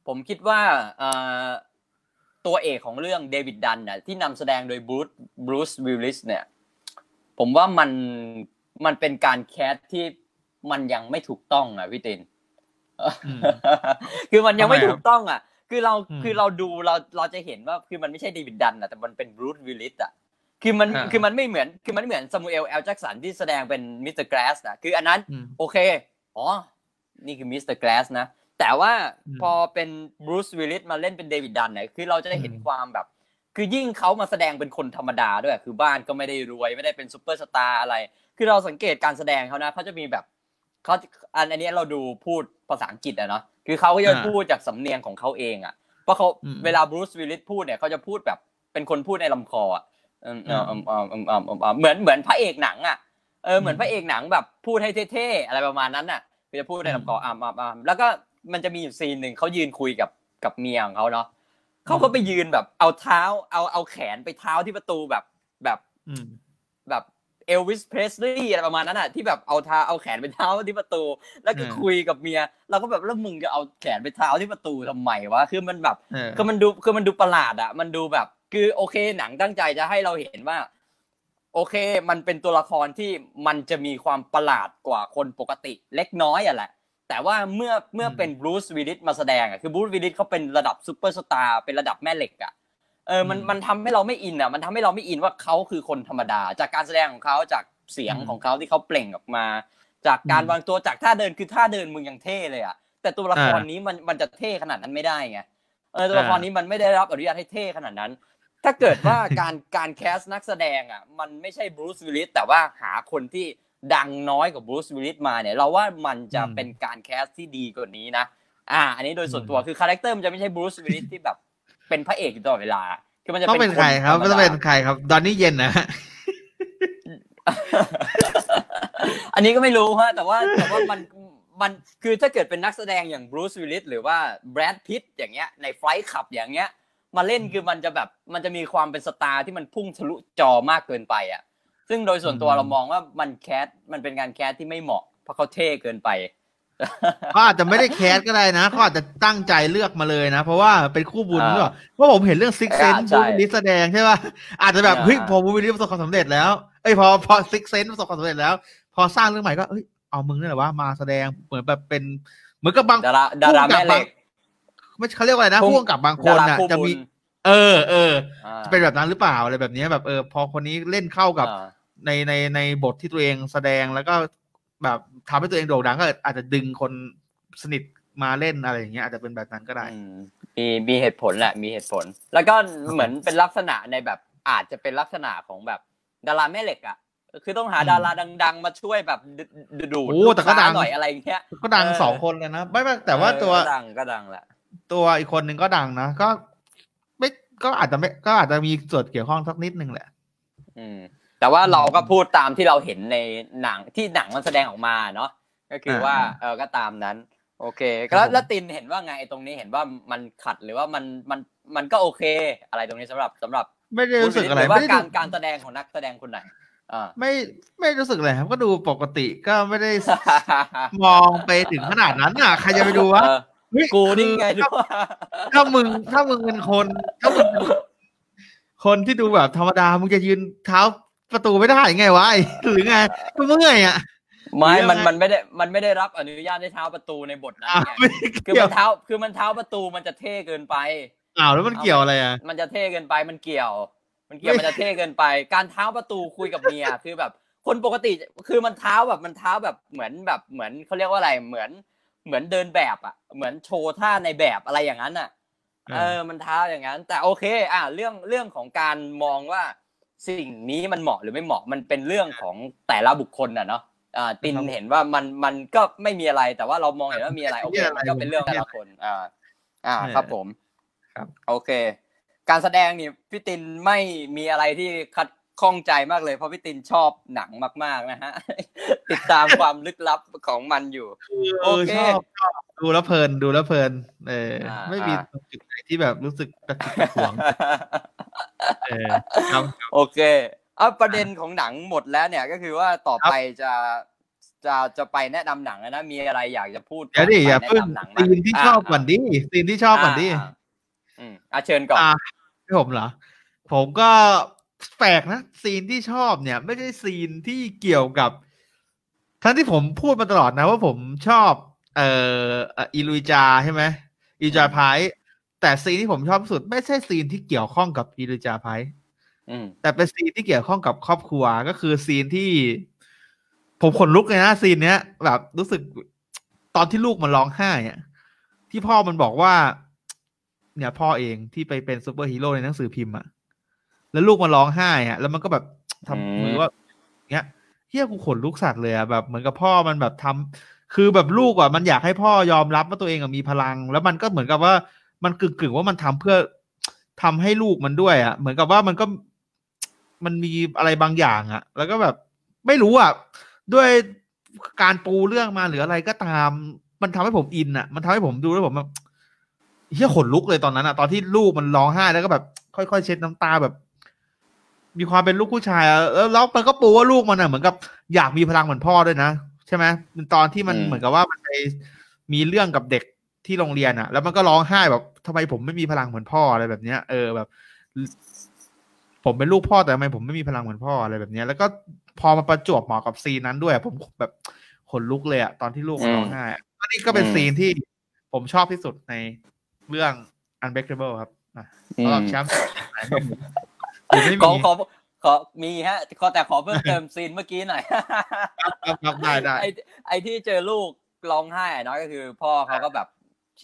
ผมคิดว่าเอ่อตัวเอกของเรื่องเดวิดดันน่ะที่นำแสดงโดยบรูซบรูซวิลลิสเนี่ย ผมว่ามันมันเป็นการ cast ที่ มันยังไม่ถูกต้องอะพี่ตินอืมคือมันยังไม่ทำไมครับถูกต้องอะ คือเราอืมคือเราดูเราเราจะเห็นว่าคือมันไม่ใช่เดวิดดันอะแต่มันเป็นบรูซวิลลิสอะคือมันอ่าคือมันไม่เหมือนคือมันไม่เหมือนซามูเอลแอลแจ็กสันที่แสดงเป็น Mister Glass นะคืออันนั้นอืมโอเคอ๋อนี่คือ Mister Glass นะแต่ว่าอืมพอเป็นบรูซวิลลิสมาเล่นเป็นเดวิดดันเนี่ยคือเราจะได้เห็นอืมความแบบ คือยิ่งเขามาแสดงเป็นคนธรรมดาด้วยคือบ้านก็ไม่ได้รวยไม่ได้เป็นซูเปอร์สตาร์อะไร คือเราสังเกตการแสดงเขานะเขาจะมีแบบ เขาอันอันนี้เราดูพูดภาษาอังกฤษอะเนาะคือเขาก็จะอ่าพูดจากสำเนียงของเขาเองอะเพราะเขาอืมเวลาบรูซวิลลิสพูดเนี่ยเขาจะพูดแบบเป็นคนพูดในลำคออะอืมอืมอืมอืมอืมอืมอืมเหมือนเหมือนพระเอกหนังอะเออเหมือนพระเอกหนังแบบพูดให้เท่ๆอะไรประมาณนั้นน่ะคือจะพูดในลำคออ่ำอ่ำอ่ำแล้วก็มันจะมีอยู่ซีนหนึ่งเขายืนคุยกับกับเมียของเขาเนาะเขาก็ไปยืนแบบเอาเท้าเอาเอาแขนไปเท้าที่ประตูแบบแบบอืมแบบ เอลวิสเพรสลีย์อะไรประมาณนั้นอะที่แบบเอาเท้าเอาแขนไปเท้าที่ประตู แล้วก็อืมคุยกับเมียเราก็แบบแล้วมึงจะเอาแขนไปเท้าที่ประตูทำไมวะคือมันแบบเออคือมันดูคือมันดูประหลาดอะมันดูแบบ คือโอเคหนังตั้งใจจะให้เราเห็นว่า โอเค มันเป็นตัวละครที่มันจะมีความประหลาดกว่าคนปกติเล็กน้อยอะแหละแต่ว่าเมื่อเมื่อเป็นบรูซวิลลิสมาแสดงอะคือบรูซวิลลิสเขาเป็นระดับซูเปอร์สตาร์เป็นระดับแม่เหล็กอะ เออมันอืมมันทำให้เราไม่อินอะมันทำให้เราไม่อินว่าเขาคือคนธรรมดา จากการแสดงของเขาจากเสียงอืมของเขาที่เขาเปล่งออกมา จากการอืมวางตัวจากท่าเดินคือท่าเดินมึงยังเท่เลยอะแต่ตัวละครอ่านี้นี้มันมันจะเท่ขนาดนั้นไม่ได้ไงเออตัวละครอ่านี้นี้มันไม่ได้รับอนุญาตให้เท่ขนาดนั้น ถ้าเกิดว่าการการ cast นักแสดงอะ มันไม่ใช่บรูซวิลลิสแต่ว่าหาคนที่ดังน้อยกว่าบรูซวิลลิสมาเนี่ย เราว่ามันจะอืมเป็นการ cast ที่ดีกว่านี้นะอ่า อันนี้โดยส่วนตัวอืมคือ character มันจะไม่ใช่บรูซวิลลิสที่แบบ เป็นพระเอกอยู่ตลอดเวลา คือมันจะต้องเป็นใครครับนธมต้ดาองเป็นใครครับ ดอนนี่เย็นนะฮะอันนี้ก็ไม่รู้ฮะแต่ว่าแต่ว่ามันมันคือถ้าเกิดเป็นนักแสดงอย่างบรูซวิลลิสหรือว่าแบรดพิตอย่างเงี้ยใน Fight Club อย่างเงี้ย มาเล่นคือมันจะแบบมันจะมีความเป็น star ที่มันพุ่งทะลุจอมากเกินไปอะ ซึ่งโดยส่วนตัวอืมเรามองว่ามัน cast มันเป็นการ cast ที่ไม่เหมาะ เพราะเขาเท่เกินไป เขาอาจจะไม่ได้ cast ก็ได้นะเขาอาจจะตั้งใจเลือกมาเลยนะ เพราะว่าเป็นคู่บุญอ่าหรือเปล่าเพราะผมเห็นเรื่อง Sixth Sense อ่าใช่บูวิลลิสแสดงใช่ป่ะอาจจะแบบอ่าเฮ้ยพอบรูซวิลลิสประสบความสำเร็จแล้วเอ้ยพอพอ Sixth Sense ประสบความสำเร็จแล้ว พอสร้างเรื่องใหม่ก็เอ้ยเอามึงนี่แหละว่ามาแสดงเหมือนแบบเป็นเหมือนกับบางดาราดาราแม่เหล็กไม่เขาเรียกว่าอะไรนะพุ่งพ่วงกับบางคนดาราน่ะจะมีคู่บุญเออเอออ่าจะเป็นแบบนั้นหรือเปล่าอะไรแบบเนี้ยแบบเออพอคนนี้เล่นเข้ากับอ่าในในในบทที่ตัวเองแสดงแล้วก็ แบบทำให้ตัวเองโด่งดังก็อาจจะดึงคนสนิทมาเล่นอะไรอย่างเงี้ยอาจจะเป็นแบบนั้นก็ได้อืมมีมีเหตุผลแหละมีเหตุผล แล้วก็เหมือนเป็นลักษณะในแบบอาจจะเป็นลักษณะของแบบดาราแม่เหล็กอะคือต้องหาอืมดาราดัง ๆ มาช่วยแบบดดดูดโอ้ลูกแต่ก็ค้าดังหน่อยอะไรอย่างเงี้ย ก็ดังเออสองคนเลยนะไม่ไม่แต่ว่าเออตัวก็ดังก็ดังแหละตัวอีกคนหนึ่งก็ดังนะก็ก็อาจจะไม่ก็อาจจะมีส่วนเกี่ยวข้องสักนิดนึงแหละ อืม แต่ว่าเราก็พูดตามที่เราเห็นในหนังที่หนังมันแสดงออกมาเนาะก็คือว่าอ่าเออก็ตามนั้น โอเคครับแล้วผมแล้วตินเห็นว่าไงไอ้ตรงนี้เห็นว่ามันขัดหรือว่ามันมันมันก็โอเค อะไรตรงนี้สำหรับสำหรับไม่ได้รู้สึกอะไรหว่าไม่ได้การดูการแสดงของนักแสดงคนไหนอ่าไม่ไม่รู้สึกอะไรครับก็ดูปกติก็ไม่ได้มองไปถึงขนาดนั้นอะใครจะไปดูวะเออเฮ้ยกูนี่ไงคือดูว่าถ้ามึงถ้ามึงเป็นคนถ้ามึงเป็นคนที่ดูแบบธรรมดามึงจะยืนเท้า ประตูไม่ได้ไงวะไอ้หรือไงก็เมื่อยอะไม่เรื่องมันไงมันไม่ได้มันไม่ได้รับอนุญาตให้เท้าประตูในบทนั้นอ้าวไงไม่คือเกี่ยมัวนเท้าคือมันเท้าประตูมันจะเท่เกินไปอ้าวแล้วมันเกี่ยวอะไรอะมันจะเท่เกินไปมันเกี่ยว มันเกี่ยวไม่มันจะเท่เกินไป การเท้าประตูคุยกับเมียคือแบบ คนปกติคือมันเท้าแบบมันเท้าแบบเหมือนแบบเหมือนเขาเรียกว่าอะไรเหมือนเหมือนเดินแบบอะ เหมือนโชว์ท่าในแบบอะไรอย่างนั้นอะเออมันเท้าอย่างนั้น แต่โอเค อะเรื่องเรื่องของการมองว่า สิ่งนี้มันเหมาะหรือไม่เหมาะมันเป็นเรื่องของแต่ละบุคคลอะเนาะอ่าตินครับเห็นว่ามันมันก็ไม่มีอะไรแต่ว่าเรามองเห็นว่ามีอะไรโอเคไม่มีอะไรมันก็เป็นเรื่องแต่ละคนอ่าอ่าเออครับผมครับโอเค การแสดงนี่พี่ตินไม่มีอะไรที่คัด ข้องใจมากเลยเพราะพี่ตินชอบหนังมาก ๆ นะฮะ ติดตามความลึกลับของมันอยู่เอโออเคชอบชอบดูแล้วเพลินดูแล้วเพลินเอออ่าไม่มีอ่าจุดไหนที่แบบรู้สึกตะขิดตะขวงเออครับโอเคเอาประเด็นของหนังหมดแล้วเนี่ยก็คือว่าต่อไปจะจะจะไปแนะนำหนังแล้วนะมีอะไรอยากจะพูดเดี๋ยวดิอย่าไปเพิ่งแนะนำหนังซีนที่ชอบก่อนดิซีนที่ชอบก่อนดิาอืมอะเชิญก่อนอ่าให้ผมเหรอผมก็ แปลกนะซีนที่ชอบเนี่ย ไม่ใช่ซีนที่เกี่ยวกับทั้งที่ผมพูดมาตลอดนะว่าผมชอบ เอ่อเอ่อ Elijah ใช่ไหม Elijah Price แต่ซีนที่ผมชอบที่สุด ไม่ใช่ซีนที่เกี่ยวข้องกับ Elijah Price อืมแต่เป็นซีนที่เกี่ยวข้องกับครอบครัวก็คือซีนที่ ผมขนลุกเลยนะซีนเนี้ย แบบรู้สึกตอนที่ลูกมันร้องไห้อะที่พ่อมันบอกว่า เนี่ยพ่อเองที่ไปเป็นซูเปอร์ฮีโร่ในหนังสือพิมพ์อะ แล้วลูกมันร้องไห้อะแล้วมันก็แบบทำมือว่าเนี้ยเหี้ยกูขนลุกสัสเลยอะแบบเหมือนกับพ่อมันแบบทำคือแบบลูกอะมันอยากให้พ่อยอมรับว่าตัวเองอะมีพลัง แล้วมันก็เหมือนกับว่ามันกึ่งกึ่งๆว่ามันทำเพื่อทำให้ลูกมันด้วยอะเหมือนกับว่ามันก็มันมีอะไรบางอย่างอะแล้วก็แบบไม่รู้อะด้วยการปูเรื่องมาหรืออะไรก็ตาม มันทำให้ผมอินอะมันทำให้ผมดูแล้วผมแบบเฮียขนลุกเลยตอนนั้นอะตอนที่ลูกมันร้องไห้แล้วก็แบบ ค่อยๆเช็ดน้ำตาแบบ มีความเป็นลูกผู้ชายอะแล้วแล้วมันก็ปูว่าลูกมันอะเหมือนกับอยากมีพลังเหมือนพ่อด้วยนะใช่ไหมตอนที่มันอืมเหมือนกับว่ามันไปมีเรื่องกับเด็กที่โรงเรียนอะแล้วมันก็ร้องไห้แบบทำไมผมไม่มีพลังเหมือนพ่ออะไรแบบเนี้ย เออแบบ ผมเป็นลูกพ่อแต่ทำไมผมไม่มีพลังเหมือนพ่ออะไรแบบเนี้ย แล้วก็พอมาประจวบเหมาะกับซีนนั้นด้วย ผมแบบขนลุกเลยอะตอนที่ลูกมันร้องไห้อะอันนี้ก็เป็นอืมซีนที่ผมชอบที่สุดในเรื่อง Unbreakable ครับอะอืสำหรับมแชมป์ หรือไม่ขอมีขอขอมีฮะขอแต่ขอเพิ่มเติมซีนเมื่อกี้หน่อยครับครับได้ได้ไอไอที่เจอลูกร้องไห้อะเนาะก็คือ พ่อเขาก็แบบ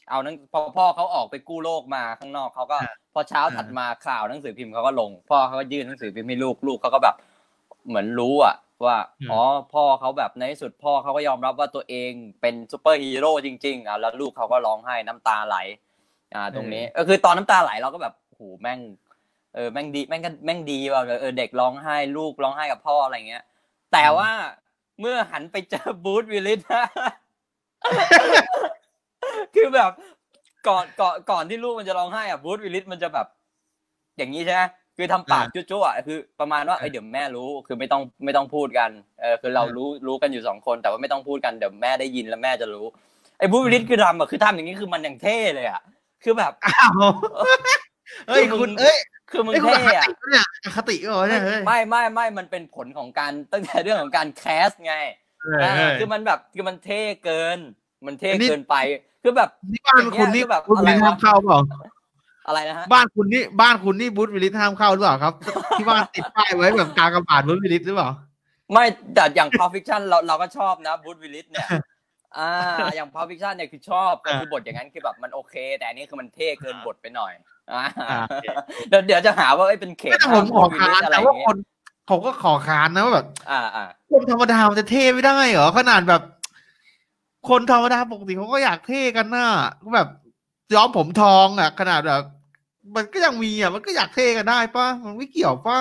เอาหนังพอพ่อเขาออกไปกู้โลกมาข้างนอกเขาก็อ่าพอเช้าถัดมาข่าวหนังสือพิมพ์เขาก็ลง พ่อเขาก็ยื่นหนังสือพิมพ์ให้ลูกลูกเขาก็แบบ เหมือนรู้อะว่าอ๋อพ่อเขาแบบในที่สุดพ่อเขาก็ยอมรับว่าตัวเองเป็นซูเปอร์ฮีโร่จริงๆอะแล้วลูกเขาก็ร้องไห้น้ำตาไหล อ่า ตรงนี้ก็คือตอนน้ำตาไหลเราก็แบบโอ้โหแม่ง เออแม่งดีแม่งก็แม่งดีว่ะเออเด็กร้องไห้ลูกร้องไห้กับพ่ออะไรเงี้ย แต่ว่าเมื่อหันไปเจอ Bruce Willis คือแบบก่อนก่อนก่อนที่ลูกมันจะร้องไห้อะ Bruce Willis มันจะแบบ อย่างนี้ใช่ไหมคือทำปากจุ๊ๆอะคือประมาณว่าเอ้ยเดี๋ยวแม่รู้คือไม่ต้องไม่ต้องพูดกันเออคือเรารู้รู้กันอยู่สองคน แต่ว่าไม่ต้องพูดกันเดี๋ยวแม่ได้ยินแล้วแม่จะรู้ไอ้บูธวิลลิสคือทำอะคือทำอย่างนี้คือมันอย่างเท่เลยอะคือแบบอ้าวเฮ้ยคุณเอ้ย คือมึงเอ้ยคุณอเท่คอะติปะเนี่ยอคติเหรอเนี่ยเฮ้ยไม่ไม่ไม่มันเป็นผลของการตั้งแต่เรื่องของการแคสไงเอออ่าเออคือมันแบบคือมันเท่เกิน มันเท่อันนี้เกินไป คือแบบนี่บ้านคุณนี่อย่างเงี้ยคือแบบบูธวิลลิสอะไรวะห้ามเข้าเปล่าอะไรนะฮะบ้านคุณนี่บ้านคุณนี่บูธวิลลิสห้ามเข้าหรือเปล่าครับ ที่บ้านติดป้ายไว้แบบกากระบาดบูธวิลลิสหรือเปล่าไม่แต่อย่าง Pulp Fiction เราเราก็ชอบนะบูธวิลลิสเนี่ยอ่าอย่าง Pulp Fiction เนี่ยคือชอบแต่คือบทอย่างนั้นคือแบบมันโอเค แต่อันนี้คือมันเท่เกินบทไปหน่อยอ่าอ่าโอ เคเดี๋ยวเดี๋ยวจะหาว่าเอ้ยเป็นเขตแต่ผมขอห้ามค้าน Bruce Willis อะไรนะอย่าว่างเงี้คยนผมก็ขอค้านนะว่าแบบอ่าอ่าคนธรรมดามันจะเท่ไม่ได้เหรอขนาดแบบ คนธรรมดาปกติเขาก็อยากเท่กันน่ะก็แบบย้อมผมทองอะ ขนาดแบบ มันก็ยังมีอะมันก็อยากเทกันได้ป่ะมันไม่เกี่ยวป่ะ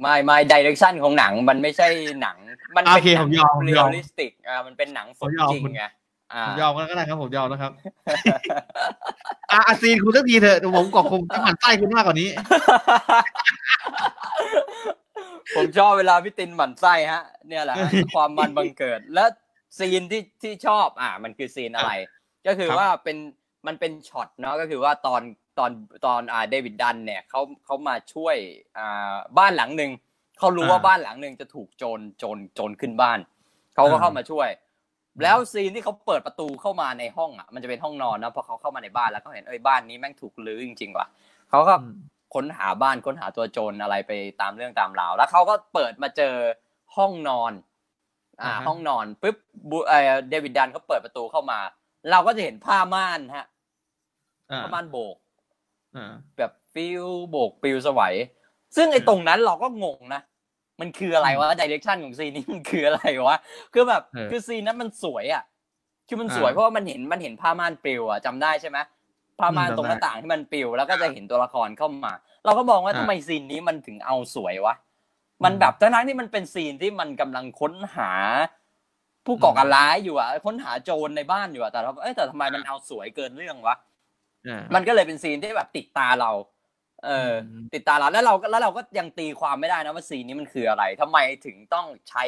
ไม่ไม่ดิเรกชันของหนังมันไม่ใช่หนัง มันโอเป็นเคหนัผมยอมผมเรียยอลมลิสติกอ่ามันเป็นหนังสผมมยอมจริงคุณไงอ่า ผมยอมก็ได้ครับผมยอมแล้วครับอะอาซีนคุณสักทีเถอะเดี๋ยวผมก็คงจะหมั่นไส้คุณมากกว่านี้ ผมชอบเวลาพี่ตินหมั่นไส้ฮะ เนี่ยแหละฮะความมันบังเกิด และซีนที่ที่ชอบ อ่า มันคือซีนอะไร ก็คือครับว่าเป็นมันเป็นช็อตเนาะก็คือว่าตอนตอนตอนอ่า David Dunn เนี่ยเขาเขามาช่วยอ่าบ้านหลังหนึ่งเขารู้ว่าบ้านหลังหนึ่งจะถูกโจรโจรโจรขึ้นบ้านเขาก็เข้ามาช่วย แล้วซีนที่เขาเปิดประตูเข้ามาในห้องอะมันจะเป็นห้องนอนนะพอเขาเข้ามาในบ้านแล้วเขาเห็นเอ้ยบ้านนี้แม่งถูกรื้อจริงๆว่ะเขาก็ค้นหาบ้านค้นหาตัวโจรอะไรไปตามเรื่องตามราวแล้วเขาก็เปิดมาเจอห้องนอน อ่าอ่าฮะห้องนอนปุ๊บบูเอ่อเดวิดดันเขาเปิดประตูเข้ามา เราก็จะเห็นผ้าม่านฮะอ่าผ้าม่านโบกอ่าแบบฟิวโบกปิวสวัยซึ่งไอ้ตรงนั้นเราก็งงนะ มันคืออะไรวะดิเรกชันของซีนนี้มันคืออะไรวะคือแบบเออคือซีนนั้นมันสวยอะคือมันสวยอ่าเพราะว่ามันเห็นมันเห็นผ้าม่านปลิวอะจำได้ใช่ไหมผ้าม่านอืมตรงหจำได้น้าต่างที่มันปลิวแล้วก็จะเห็นตัวละครเข้ามา เราก็มองว่าอ่าทำไมซีนนี้มันถึงเอาสวยวะมันอืมแบบทั้งๆที่มันเป็นซีนที่มันกำลังค้นหา ผู้ก่อการร้ายอยู่อะค้นหาโจรในบ้านอยู่อะแต่เราเอ้ยแต่ทำไมมันเอาสวยเกินเรื่องวะอ่ามันก็เลยเป็นซีนที่แบบติดตาเรา เอออมติดตาเราแล้วเราก็แล้วเราก็ยังตีความไม่ได้นะว่าซีนนี้มันคืออะไรทำไมถึงต้องใช้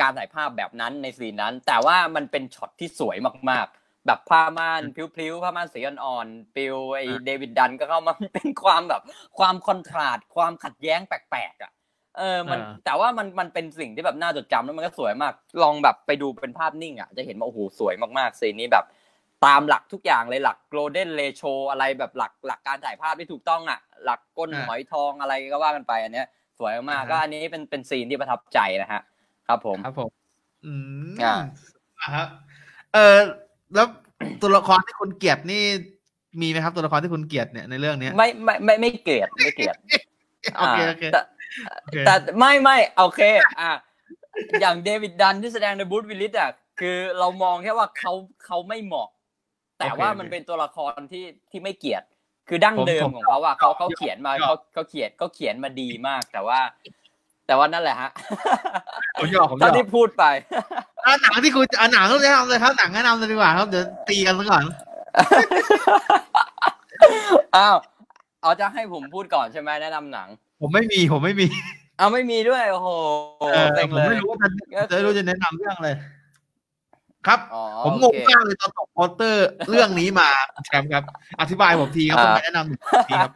การถ่ายภาพแบบนั้นในซีนนั้น แต่ว่ามันเป็นช็อตที่สวยมากๆ แบบผ้าม่านพลิ้วๆผ้าม่านสีอ่อนๆปิวไอ้เดวิดดันก็เข้ามาเป็นความแบบ ความคอนทราสต์ความขัดแย้งแปลกๆอะเออ มันอ่าแต่ว่ามัน มันเป็นสิ่งที่แบบน่าจดจำแล้วมันก็สวยมาก ลองแบบไปดูเป็นภาพนิ่งอะ จะเห็นว่าโอ้โห สวยมากๆซีนนี้แบบ ตามหลักทุกอย่างเลยหลัก golden ratio อะไรแบบหลักหลักการถ่ายภาพที่ถูกต้องอะ หลักก้นอ่าหอยทองอะไรก็ว่ากันไปอันเนี้ย สวยมากอ่าฮะก็อันนี้เป็นเป็นซีนที่ประทับใจนะฮะ ครับผมครับผม อืมอ่าอ่าฮะเออแล้วตัวละครที่คุณเกลียดนี่มีไหมครับตัวละครที่คุณเกลียดเนี่ยในเรื่องเนี้ยไม่ไม่ไม่ไม่เกลียดไม่เกลียดโอเคโอเคแต่โอเคแต่ไม่ไม่โอเค อะอย่างเดวิดดันที่แสดงในบูธวิลลิสอะคือเรามองแค่ว่าเขาเขาไม่เหมาะ แต่ว่ามันเป็นตัวละครที่ที่ไม่เกลียดคือดั้งเดิมของเขาอะเขาเขาเขียนมาเขาเขาเขียนเขาเขียนมาดีมาก แต่ว่า แต่ว่านั่นแหละฮะผมยอมผมยเท่าอมที่พูดไปอะหนังที่คุณอะหนังแนะนำเลยครับหนังแนะนำเลยดีกว่าครับเดี๋ยวตีกันซะก่อนอ้าวเอาจะให้ผมพูดก่อนใช่ไหมแนะนำหนัง ผมไม่มีผมไม่มี เอาไม่มีด้วยโอ้โหเออเต็งผมเลยไม่รู้ว่าจะจะรู้จะแนะนำเรื่องอะไร ครับอ๋อผมงโองเคมากเลยตอนตกโปสเตอร์เรื่องนี้มาแชมป์ครับ อธิบายผมทีครับอ่าผมแนะนำหนึ่งทีครับ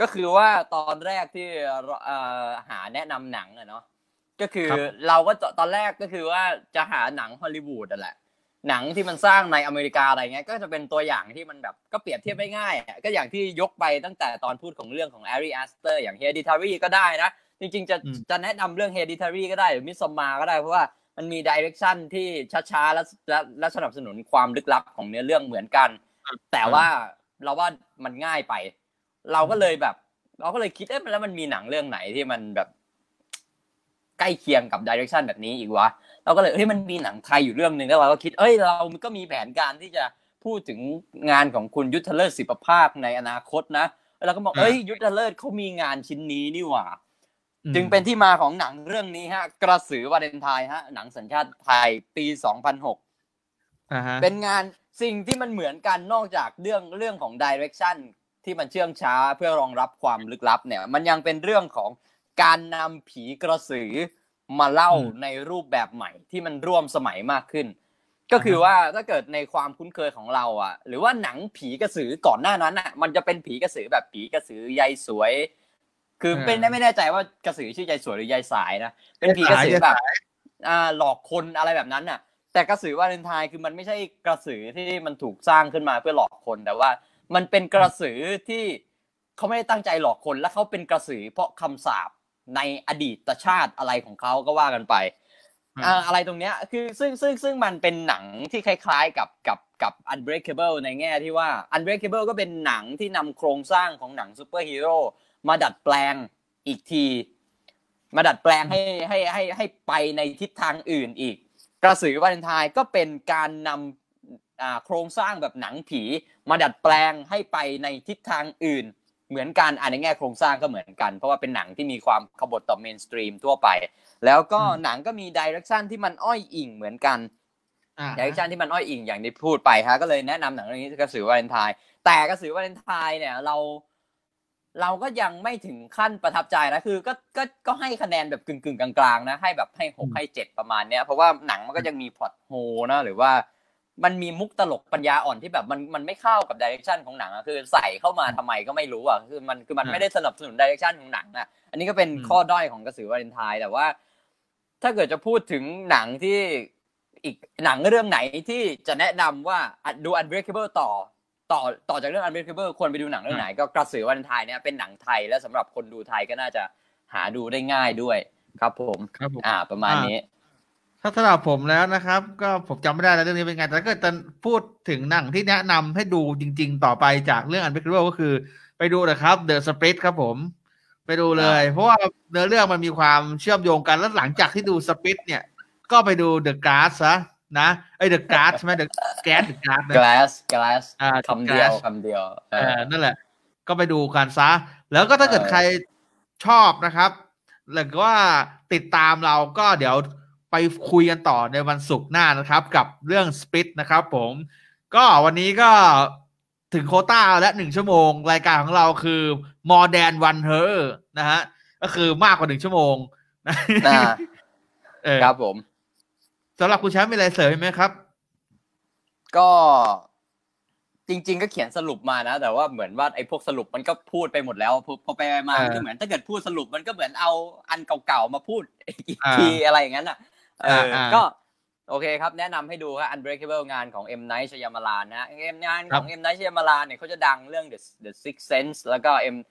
ก็คือว่าตอนแรกที่เราเอ่อหาแนะนำหนังอะเนาะก็คือครับเราก็ตอนแรกก็คือว่าจะหาหนังฮอลลีวูดอะแหละ หนังที่มันสร้างในอเมริกาอะไรเงี้ย ก็จะเป็นตัวอย่างที่มันแบบก็เปรียบเทียบได้ง่ายอะก็อย่างที่ยกไปตั้งแต่ตอนพูดของเรื่องของ Ari Aster อย่าง Hereditary ก็ได้นะ จริงๆจะอืมจะแนะนำเรื่อง Hereditary ก็ได้หรือ Midsommar ก็ได้เพราะว่า มันมี direction ที่ช้าๆและและและสนับสนุนความลึกลับของเนื้อเรื่องเหมือนกัน แต่ว่าเราว่ามันง่ายไป เราก็เลยแบบ เราก็เลยคิดเอ๊ะแล้วมันมีหนังเรื่องไหนที่มันแบบ ใกล้เคียงกับดิเรกชันแบบนี้อีกวะเราก็เลยเฮ้ยมันมีหนังไทยอยู่เรื่องหนึ่งแล้วเราก็คิดเอ้ยเราก็มีแผนการที่จะพูดถึงงานของคุณยุทธเลิศศิปภาคในอนาคตนะแล้วก็บอกอ่าเอ้ยยุทธเลิศเขามีงานชิ้นนี้นี่หว่าอืม จึงเป็นที่มาของหนังเรื่องนี้ฮะ กระสือวาเลนไทน์ฮะ หนังสัญชาติไทยปี2006อ่าฮะเป็นงานสิ่งที่มันเหมือนกันนอกจากเรื่องเรื่องของดิเรกชันที่มันเชื่องช้าเพื่อรองรับความลึกลับเนี่ย มันยังเป็นเรื่องของการนำผีกระสือมาเล่าในรูปแบบใหม่ที่มันร่วมสมัยมากขึ้น ก็คือว่าถ้าเกิดในความคุ้นเคยของเราอะ หรือว่าหนังผีกระสือก่อนหน้านั้นอะ มันจะเป็นผีกระสือแบบผีกระสือยายสวย คือเป็นไม่แน่ใจว่ากระสือชื่อยายสวยหรือยายสายนะเป็นผีกระสือแบบอ่าหลอกคนอะไรแบบนั้นน่ะ แต่กระสือวาเลนไทน์คือมันไม่ใช่กระสือที่มันถูกสร้างขึ้นมาเพื่อหลอกคนแต่ว่า มันเป็นกระสือที่เขาไม่ได้ตั้งใจหลอกคนและเขาเป็นกระสือเพราะคำสาปในอดีตชาติอะไรของเขาก็ว่ากันไปอืมอ่าอะไรตรงเนี้ยคือซึ่งซึ่งซึ่งมันเป็นหนังที่คล้าย ๆ กับกับกับ Unbreakable ในแง่ที่ว่า Unbreakable ก็เป็นหนังที่นำโครงสร้างของหนังซูเปอร์ฮีโร่ มาดัดแปลงอีกที มาดัดแปลงให้ให้ให้ให้ไปในทิศทางอื่นอีก กระสือวาเลนไทน์ก็เป็นการนำอ่าโครงสร้างแบบหนังผี มาดัดแปลงให้ไปในทิศทางอื่น เหมือนกันอันในแง่โครงสร้างก็เหมือนกัน เพราะว่าเป็นหนังที่มีความขบถต่อ mainstream ทั่วไป แล้วก็อืมหนังก็มีดิเรกชันที่มันอ้อยอิงเหมือนกันอ่าดิเรกชันที่มันอ้อยอิงอย่างที่พูดไปฮะก็เลยแนะนำหนังเรื่องนี้กระสือวาเลนไทน์แต่กระสือวาเลนไทน์เนี่ยเรา เราก็ยังไม่ถึงขั้นประทับใจนะคือก็ก็ก็ให้คะแนนแบบกึ่งกึ่งๆกลางๆนะให้แบบให้หกให้เจ็ดประมาณเนี้ยเพราะว่าหนังมันก็ยังมี plot hole นะหรือว่ามันมีมุกตลกปัญญาอ่อนที่แบบมันมันไม่เข้ากับ direction ของหนังอะคือใส่เข้ามาทำไมก็ไม่รู้อะคือมันคือมันไม่ได้สนับสนุน direction ของหนังอะอันนี้ก็เป็นข้อด้อยของกระสือวาเลนไทน์แต่ว่า ถ้าเกิดจะพูดถึงหนังที่อีกหนังเรื่องไหนที่จะแนะนำว่าอะดู Unbreakable ต่อ ต่อต่อจากเรื่อง Unbreakable ควรไปดูหนังเรื่องไหน ก็กระสือวันไทยเนี่ยเป็นหนังไทยและสำหรับคนดูไทยก็น่าจะหาดูได้ง่ายด้วยครับผมครับผมอ่า ประมาณนี้ถ้าสำหรับผมแล้วนะครับ ก็ผมจำไม่ได้แล้วเรื่องนี้เป็นไงแต่ถ้าเกิดจะพูดถึงหนังที่แนะนำให้ดูจริง ๆ ต่อไปจากเรื่อง Unbreakable ก็คือ ไปดูนะครับ The Split ครับผมไปดูเลย เพราะว่าเนื้อเรื่องมันมีความเชื่อมโยงกันแล้วหลังจากที่ดู Split เนี่ย ก็ไปดู The Glass ซะ นะไอ้ The Glass ใช่ไหม The Gas The Glass นะ glass glass อ่าคำเดียว Glass คำเดียวเอเอออนั่นแหละ ก็ไปดูกันซะ แล้วก็ถ้าเกิดเออใครชอบนะครับหรือว่าติดตามเราก็เดี๋ยวไปคุยกันต่อในวันศุกร์หน้านะครับ กับเรื่องสปิ t นะครับผม ก็วันนี้ก็ถึงโควต้าและหนึ่งชั่วโมง รายการของเราคือ more than one her นะฮะ ก็คือมากกว่าหนึ่งชั่วโมง นะอ่าเออครับผม สำหรับคุณแชมป์มีอะไรเสริมไหมครับ ก็จริง ๆ ก็เขียนสรุปมานะ แต่ว่าเหมือนว่าไอ้พวกสรุปมันก็พูดไปหมดแล้วพอพอไปมาเออมันก็เหมือนถ้าเกิดพูดสรุปมันก็เหมือนเอาอันเก่าๆมาพูดอีกอ่าทีอะไรอย่างนั้นอะเอออาอ่าก็โอเคครับ แนะนำให้ดูครับ Unbreakable งานของ M Night Shyamalan นะ M งานครับของ M Night Shyamalan เนี่ยเขาจะดังเรื่อง The The Sixth Sense แล้วก็ M อ่า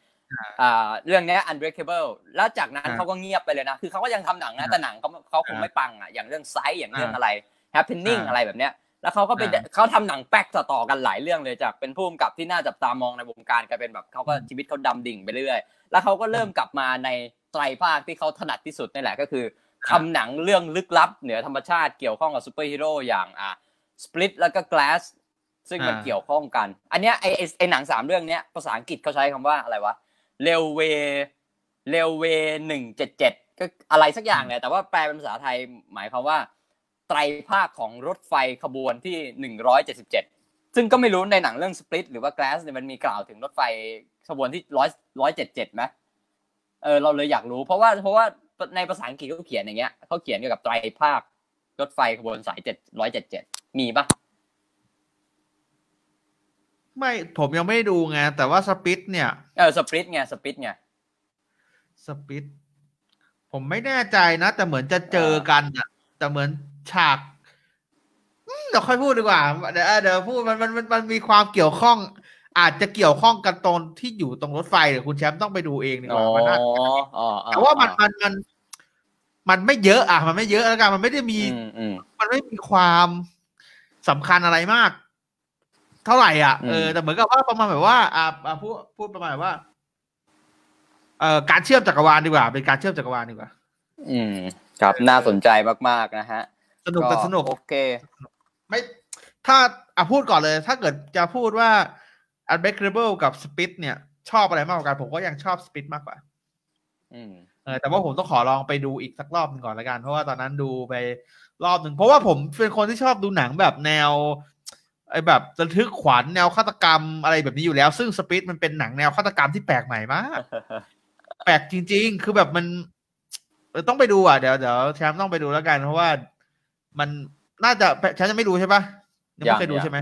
เรื่องเนี้ย Unbreakable แล้วจากนั้นอ่าเขาก็เงียบไปเลยนะ คือเขาก็ยังทำหนังนะอ่าแต่หนังเขาเขาคงอ่าไม่ปังอะ อย่างเรื่องไซส์ อย่างเรื่องอ่าอะไร Happening อ่าอะไรแบบเนี้ย แล้วเขาก็ไปอ่าเขาทำหนังแป๊กต่อๆกันหลายเรื่องเลยจากเป็นผู้กำกับที่น่าจับตามองในวงการกลายเป็นแบบเขาก็อืมชีวิตเขาดำดิ่งไปเรื่อย แล้วเขาก็เริ่มกลับมาในไตรภาคที่เขาถนัดที่สุดนี่แหละก็คือทำหนังเรื่องลึกลับ เหนือธรรมชาติเกี่ยวข้องกับซูเปอร์ฮีโร่อย่างอะ Split แล้วก็ Glass ซึ่งมันอ่าเกี่ยวข้องกัน อันเนี้ยไอไอ้ไอหนังสามเรื่องเนี้ยภาษาอังกฤษเขาใช้คำว่าอะไรวะ railway railway หนึ่งเจ็ดเจ็ดก็อะไรสักอย่างเนี่ยแต่ว่าแปลเป็นภาษาไทยหมายความว่า ไตรภาคของรถไฟขบวนที่หนึ่งร้อยเจ็ดสิบเจ็ดซึ่งก็ไม่รู้ในหนังเรื่อง Split หรือว่า Glass เนี่ยมันมีกล่าวถึงรถไฟขบวนที่ร้อยร้อยเจ็ดเจ็ดไหมเออเราเลยอยากรู้ เพราะว่าเพราะว่าในภาษาอังกฤษเขาเขียนอย่างเงี้ยเขาเขียนเกี่ยวกับไตรภาครถไฟขบวนสายเจ็ดร้อยเจ็ดเจ็ดมีปะ ไม่ผมยังไม่ได้ดูไง แต่ว่าสปิ t เนี่ย เออสปริตไงสปริตไงสปิตผมไม่แน่ใจนะ แต่เหมือนจะเจอกันอะแต่เหมือนฉากอืมเดี๋ยวค่อยพูดดีกว่า เดี๋ยวเดี๋ยวพูดมันมันมันมันมีความเกี่ยวข้อง อาจจะเกี่ยวข้องกันตรงที่อยู่ตรงรถไฟเดี๋ยวคุณแชมป์ต้องไปดูเองดีกอ๋อว่ามันน่าอ๋อแต่ว่ามันมันมัน มันไม่เยอะอะ มันไม่เยอะแล้วกันมันไม่ได้มีอืมอืมมันไม่มีความสำคัญอะไรมาก เท่าไหร่อะอืมเออแต่เหมือนกับว่าประมาณแบบว่าอ่าอ่าพูดพูดประมาณแบบว่าเอ่อการเชื่อมจักรวาลดีกว่า เป็นการเชื่อมจักรวาลดีกว่า อืม ครับน่าสนใจมากๆนะฮะ สนุกแต่สนุกโอเค ไม่ถ้าอะพูดก่อนเลย ถ้าเกิดจะพูดว่า Unbreakable กับ Spit เนี่ย ชอบอะไรมากกว่ากันผมก็ยังชอบ Spit มากกว่า อืมเออแต่ว่าผมต้องขอลองไปดูอีกสักรอบหนึงก่อนละกัน เพราะว่าตอนนั้นดูไปรอบหนึ่งเพราะว่าผมเป็นคนที่ชอบดูหนังแบบแนว ไอ้แบบระทึกขวัญแนวฆาตกรรมอะไรแบบนี้อยู่แล้ว ซึ่งสปิ t มันเป็นหนังแนวฆาตกรรมที่แปลกใหม่มากแปลกจริง ๆ คือแบบมันเออต้องไปดูอะเดี๋ยวเดี๋ยวแชมป์ต้องไปดูแล้วกัน เพราะว่ามันน่าจะแชมป์จะไม่ดูใช่ปะยังไม่เคยดูยังใช่ไหม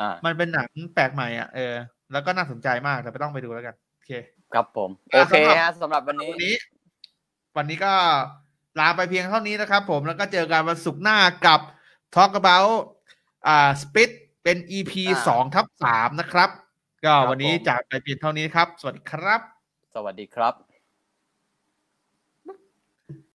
อ่ามันเป็นหนังแปลกใหม่อะเออแล้วก็น่าสนใจมากแต่ไปต้องไปดูแล้วกันโอเค ครับผมอะโอเคสำหรับฮะสำหรับวันนี้วันนี้ วันนี้ก็ลาไปเพียงเท่านี้นะครับผมแล้วก็เจอกันวันศุกร์หน้ากับ Talk about อ่า Spit เป็น EP อ่าสองทับสามนะครับ ก็ครับวันนี้ผมจากไปเพียงเท่านี้ครับ สวัสดีครับ สวัสดีครับ